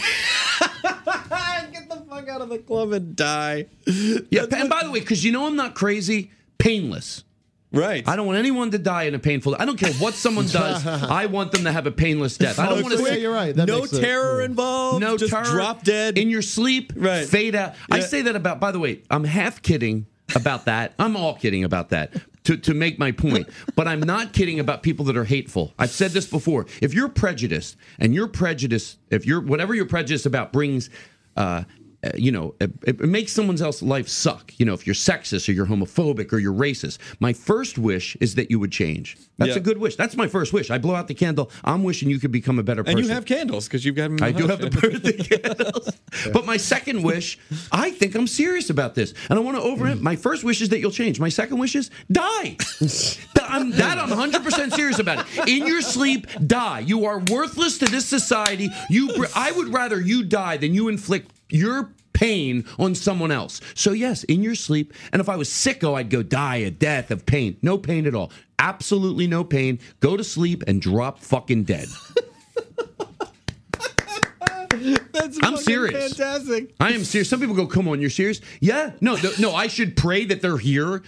Get the fuck out of the club and die. yeah, and by the way, because you know I'm not crazy, painless. Right. I don't want anyone to die in a painful. I don't care what someone does. I want them to have a painless death. I don't Oh, want to yeah, you're right. That no it- terror mm. involved. no just terror, drop dead in your sleep. Right. fade out. I say that about. By the way, I'm half kidding about that. I'm all kidding about that. To, to make my point, but I'm not kidding about people that are hateful. I've said this before. If you're prejudiced and your prejudice, if you're whatever you're prejudiced about brings uh, you know, it, it makes someone else's life suck. You know, if you're sexist or you're homophobic or you're racist. My first wish is that you would change. That's Yeah. a good wish. That's my first wish. I blow out the candle. I'm wishing you could become a better person. And you have candles because you've got them. I do have the birthday candles. But my second wish, I think I'm serious about this. And I want to over My first wish is that you'll change. My second wish is die. That I'm, that I'm 100% serious about it. In your sleep, die. You are worthless to this society. You, br- I would rather you die than you inflict your pain on someone else. So yes, in your sleep. And if I was sicko, I'd go die a death of pain. No pain at all. Absolutely no pain. Go to sleep and drop fucking dead. That's I'm serious. Fantastic. I am serious. Some people go, "Come on, you're serious?" Yeah. No, no, no. I should pray that they're here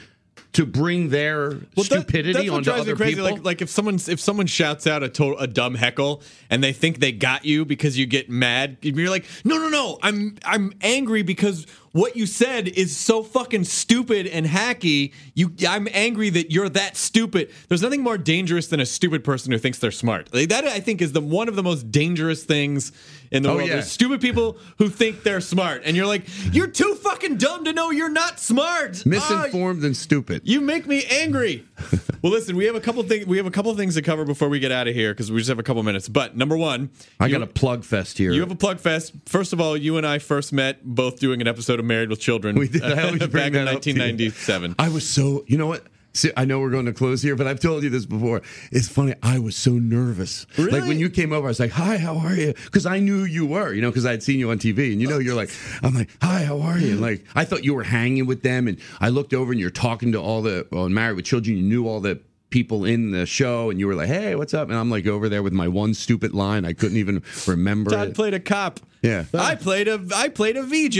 to bring their Well, that- stupidity that's what onto drives other me crazy. people. Like, like if someone if someone shouts out a total a dumb heckle and they think they got you because you get mad, you're like, no, no, no. I'm I'm angry because what you said is so fucking stupid and hacky. You, I'm angry that you're that stupid. There's nothing more dangerous than a stupid person who thinks they're smart. Like, that I think is the one of the most dangerous things in the Oh, world. yeah. There's stupid people who think they're smart, and you're like, you're too fucking dumb to know you're not smart. Ah, Misinformed and stupid. you make me angry. well, listen, we have a couple things. We have a couple things to cover before we get out of here because we just have a couple minutes. But number one, I you, got a plug fest here. You have a plug fest. First of all, you and I first met both doing an episode of Married with Children. We did. I always back in that up 1997. I was so. You know what? See, I know we're going to close here, but I've told you this before. It's funny. I was so nervous. Like when you came over, I was like, "Hi, how are you?" Because I knew you were. You know, because I had seen you on TV, and you know, you're like, I'm like, "Hi, how are you?" And like, I thought you were hanging with them, and I looked over, and you're talking to all the well, Married with Children. You knew all the people in the show, and you were like, "Hey, what's up?" And I'm like over there with my one stupid line. I couldn't even remember Todd it. played a cop. Yeah. I played a I played a VJ.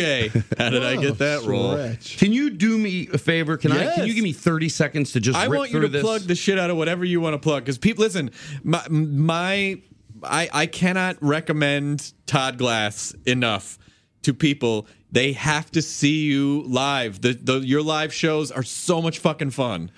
How did I get that oh, role? Stretch. Can you do me a favor? Can I? Can Yes. you give me thirty seconds to just? I rip want you through to this? plug the shit out of whatever you want to plug because people listen. My, my I I cannot recommend Todd Glass enough to people. They have to see you live. The, the your live shows are so much fucking fun.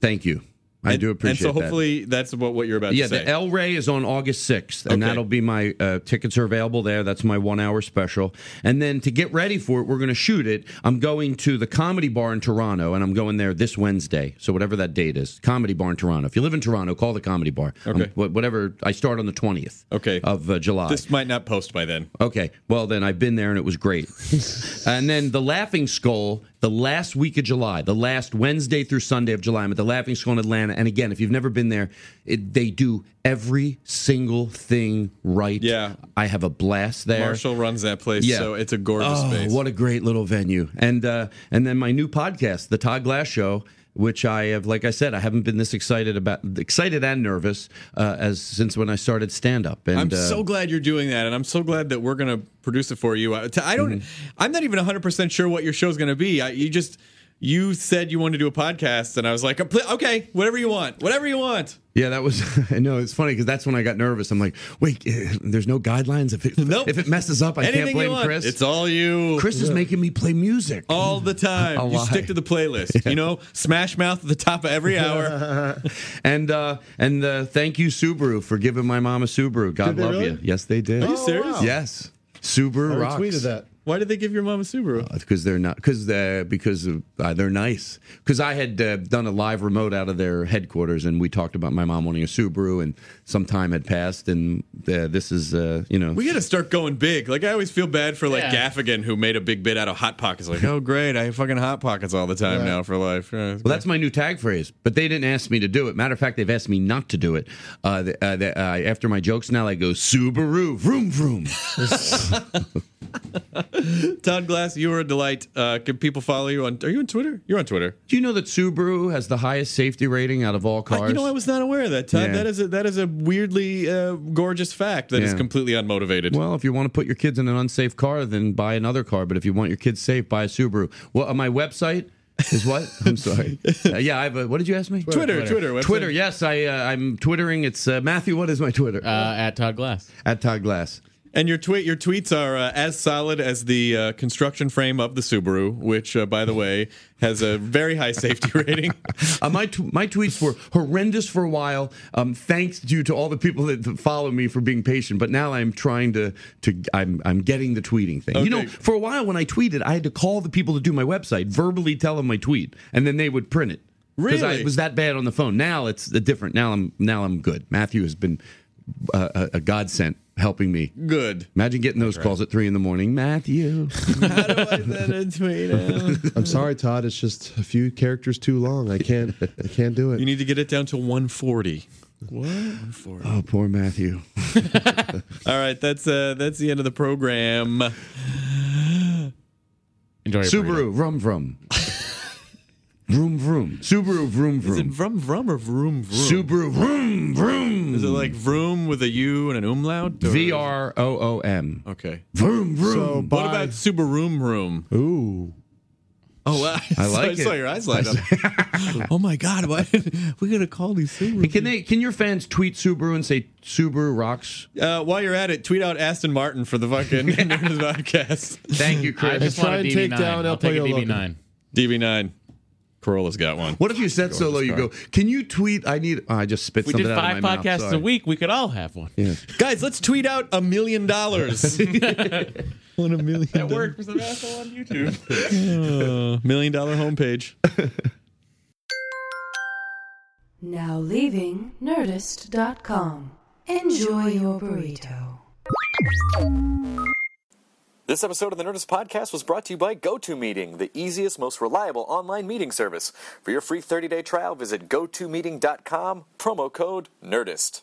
Thank you. I And- do appreciate that. And so that. hopefully that's what what you're about Yeah, to say. the El Rey is on August 6th, and Okay. that'll be my uh, tickets are available there. That's my one hour special. And then to get ready for it, we're going to shoot it. I'm going to the Comedy Bar in Toronto, and I'm going there this Wednesday. So, whatever that date is, Comedy Bar in Toronto. If you live in Toronto, call the Comedy Bar. Okay. Um, wh- whatever. I start on the 20th Okay. of uh, July. this might not post by then. Okay. Well, then I've been there and it was great. and then the Laughing Skull, the last week of July, the last Wednesday through Sunday of July, I'm at the Laughing Skull in Atlanta. And again, if you've never been there, it, they do every single thing right. Yeah. I have a blast there. Marshall runs that place, Yeah. so it's a gorgeous oh, space. What a great little venue. And uh, and then my new podcast, The Todd Glass Show, which I have, like I said, I haven't been this excited about, excited and nervous uh, as since when I started stand up. And I'm uh, so glad you're doing that, and I'm so glad that we're going to produce it for you. I I don't. Mm-hmm. I'm not even 100 percent sure what your show's going to be. I, you just you said you wanted to do a podcast, and I was like, okay, whatever you want, whatever you want. Yeah, that was. I know it's funny because that's when I got nervous. I'm like, wait, eh, there's no guidelines. If it Nope. if it messes up, I Anything can't blame. Chris. It's all you. Chris is making me play music. all the time. A you lie. stick to the playlist. You know, Smash Mouth at the top of every hour. and uh, and uh, thank you Subaru for giving my mom a Subaru. God love really? you. Yes, they did. Are you serious? wow. Yes, Subaru I rocks. retweeted that. Why did they give your mom a Subaru? because they're not because uh, because of, uh, they're nice. Because I had uh, done a live remote out of their headquarters, and we talked about my mom wanting a Subaru, and some time had passed, and uh, this is uh, you know We got to start going big. Like I always feel bad for like Yeah. Gaffigan who made a big bit out of hot pockets. Like, oh great, I have fucking hot pockets all the time now for life. Yeah, Well, that's my new tag phrase, but they didn't ask me to do it. Matter of fact, they've asked me not to do it. Uh, the, uh, the, uh, after my jokes now, I go Subaru, vroom vroom. Todd Glass, you are a delight. Uh, can people follow you on? Are you on Twitter? You're on Twitter. Do you know that Subaru has the highest safety rating out of all I- cars? you know, I was not aware of that, Todd. Yeah. That is a, that is a weirdly uh, gorgeous fact that is Yeah. completely unmotivated. Well, if you want to put your kids in an unsafe car, then buy another car. But if you want your kids safe, buy a Subaru. Well, on my website is what? I'm sorry. Uh, yeah, I have a. What did you ask me? Twitter, Twitter, website. Twitter. Yes, I. Uh, I'm twittering. It's uh, Matthew. What is my Twitter? Uh, at Todd Glass. At Todd Glass. And your tweet, your tweets are uh, as solid as the uh, construction frame of the Subaru, which, uh, by the way, has a very high safety rating. Uh, my tw- my tweets were horrendous for a while. Um, thanks due to all the people that follow me for being patient. But now I'm trying to to I'm I'm getting the tweeting thing. You know, for a while when I tweeted, I had to call the people to do my website, verbally tell them my tweet, and then they would print it. Because I was that bad on the phone. Now it's uh, different. Now I'm now I'm good. Matthew has been a, a godsend helping me. Good. Imagine getting those calls at three in the morning, Matthew. How do I send a tweet out? I'm sorry, Todd. It's just a few characters too long. I can't. I can't do it. You need to get it down to 140. What? 140. oh, poor Matthew. All right, that's uh, that's the end of the program. Enjoy your burrito. Subaru, vroom vroom. vroom vroom. Subaru, vroom vroom. Is it vroom. vrum vrum or vroom vroom? Subaru, vroom vroom. Is it like vroom with a U and an umlaut? V R O O M? Okay. Vroom vroom. So, What bye. about Subaroom room? Ooh. Oh, wow. I like I saw it. your eyes light up. oh my God! Why we gotta call these Subaru? Can they? Can your fans tweet Subaru and say Subaru rocks? Uh, while you're at it, tweet out Aston Martin for the fucking podcast. Thank you, Chris. I just want a and DB9. take down I'll take a DB9. DB9. Carolla's got one. what if you set so low? You go. Can you tweet? I need. Oh, I just spit If we something did out five of my mouth. podcasts Sorry. a week, we could all have one. Yeah. Guys, let's tweet out a million dollars. One a million. That worked for some asshole on YouTube. Uh, million dollar homepage. Now leaving Nerdist.com. Enjoy your burrito. This episode of the Nerdist Podcast was brought to you by GoToMeeting, the easiest, most reliable online meeting service. For your free 30-day trial, visit gotomeeting.com, promo code NERDIST.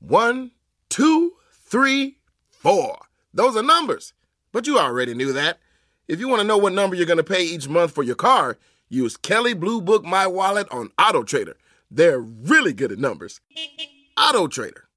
One, two, three, four. Those are numbers. But you already knew that. If you want to know what number you're going to pay each month for your car, use Kelley Blue Book My Wallet on Auto Trader. They're really good at numbers. Auto Trader.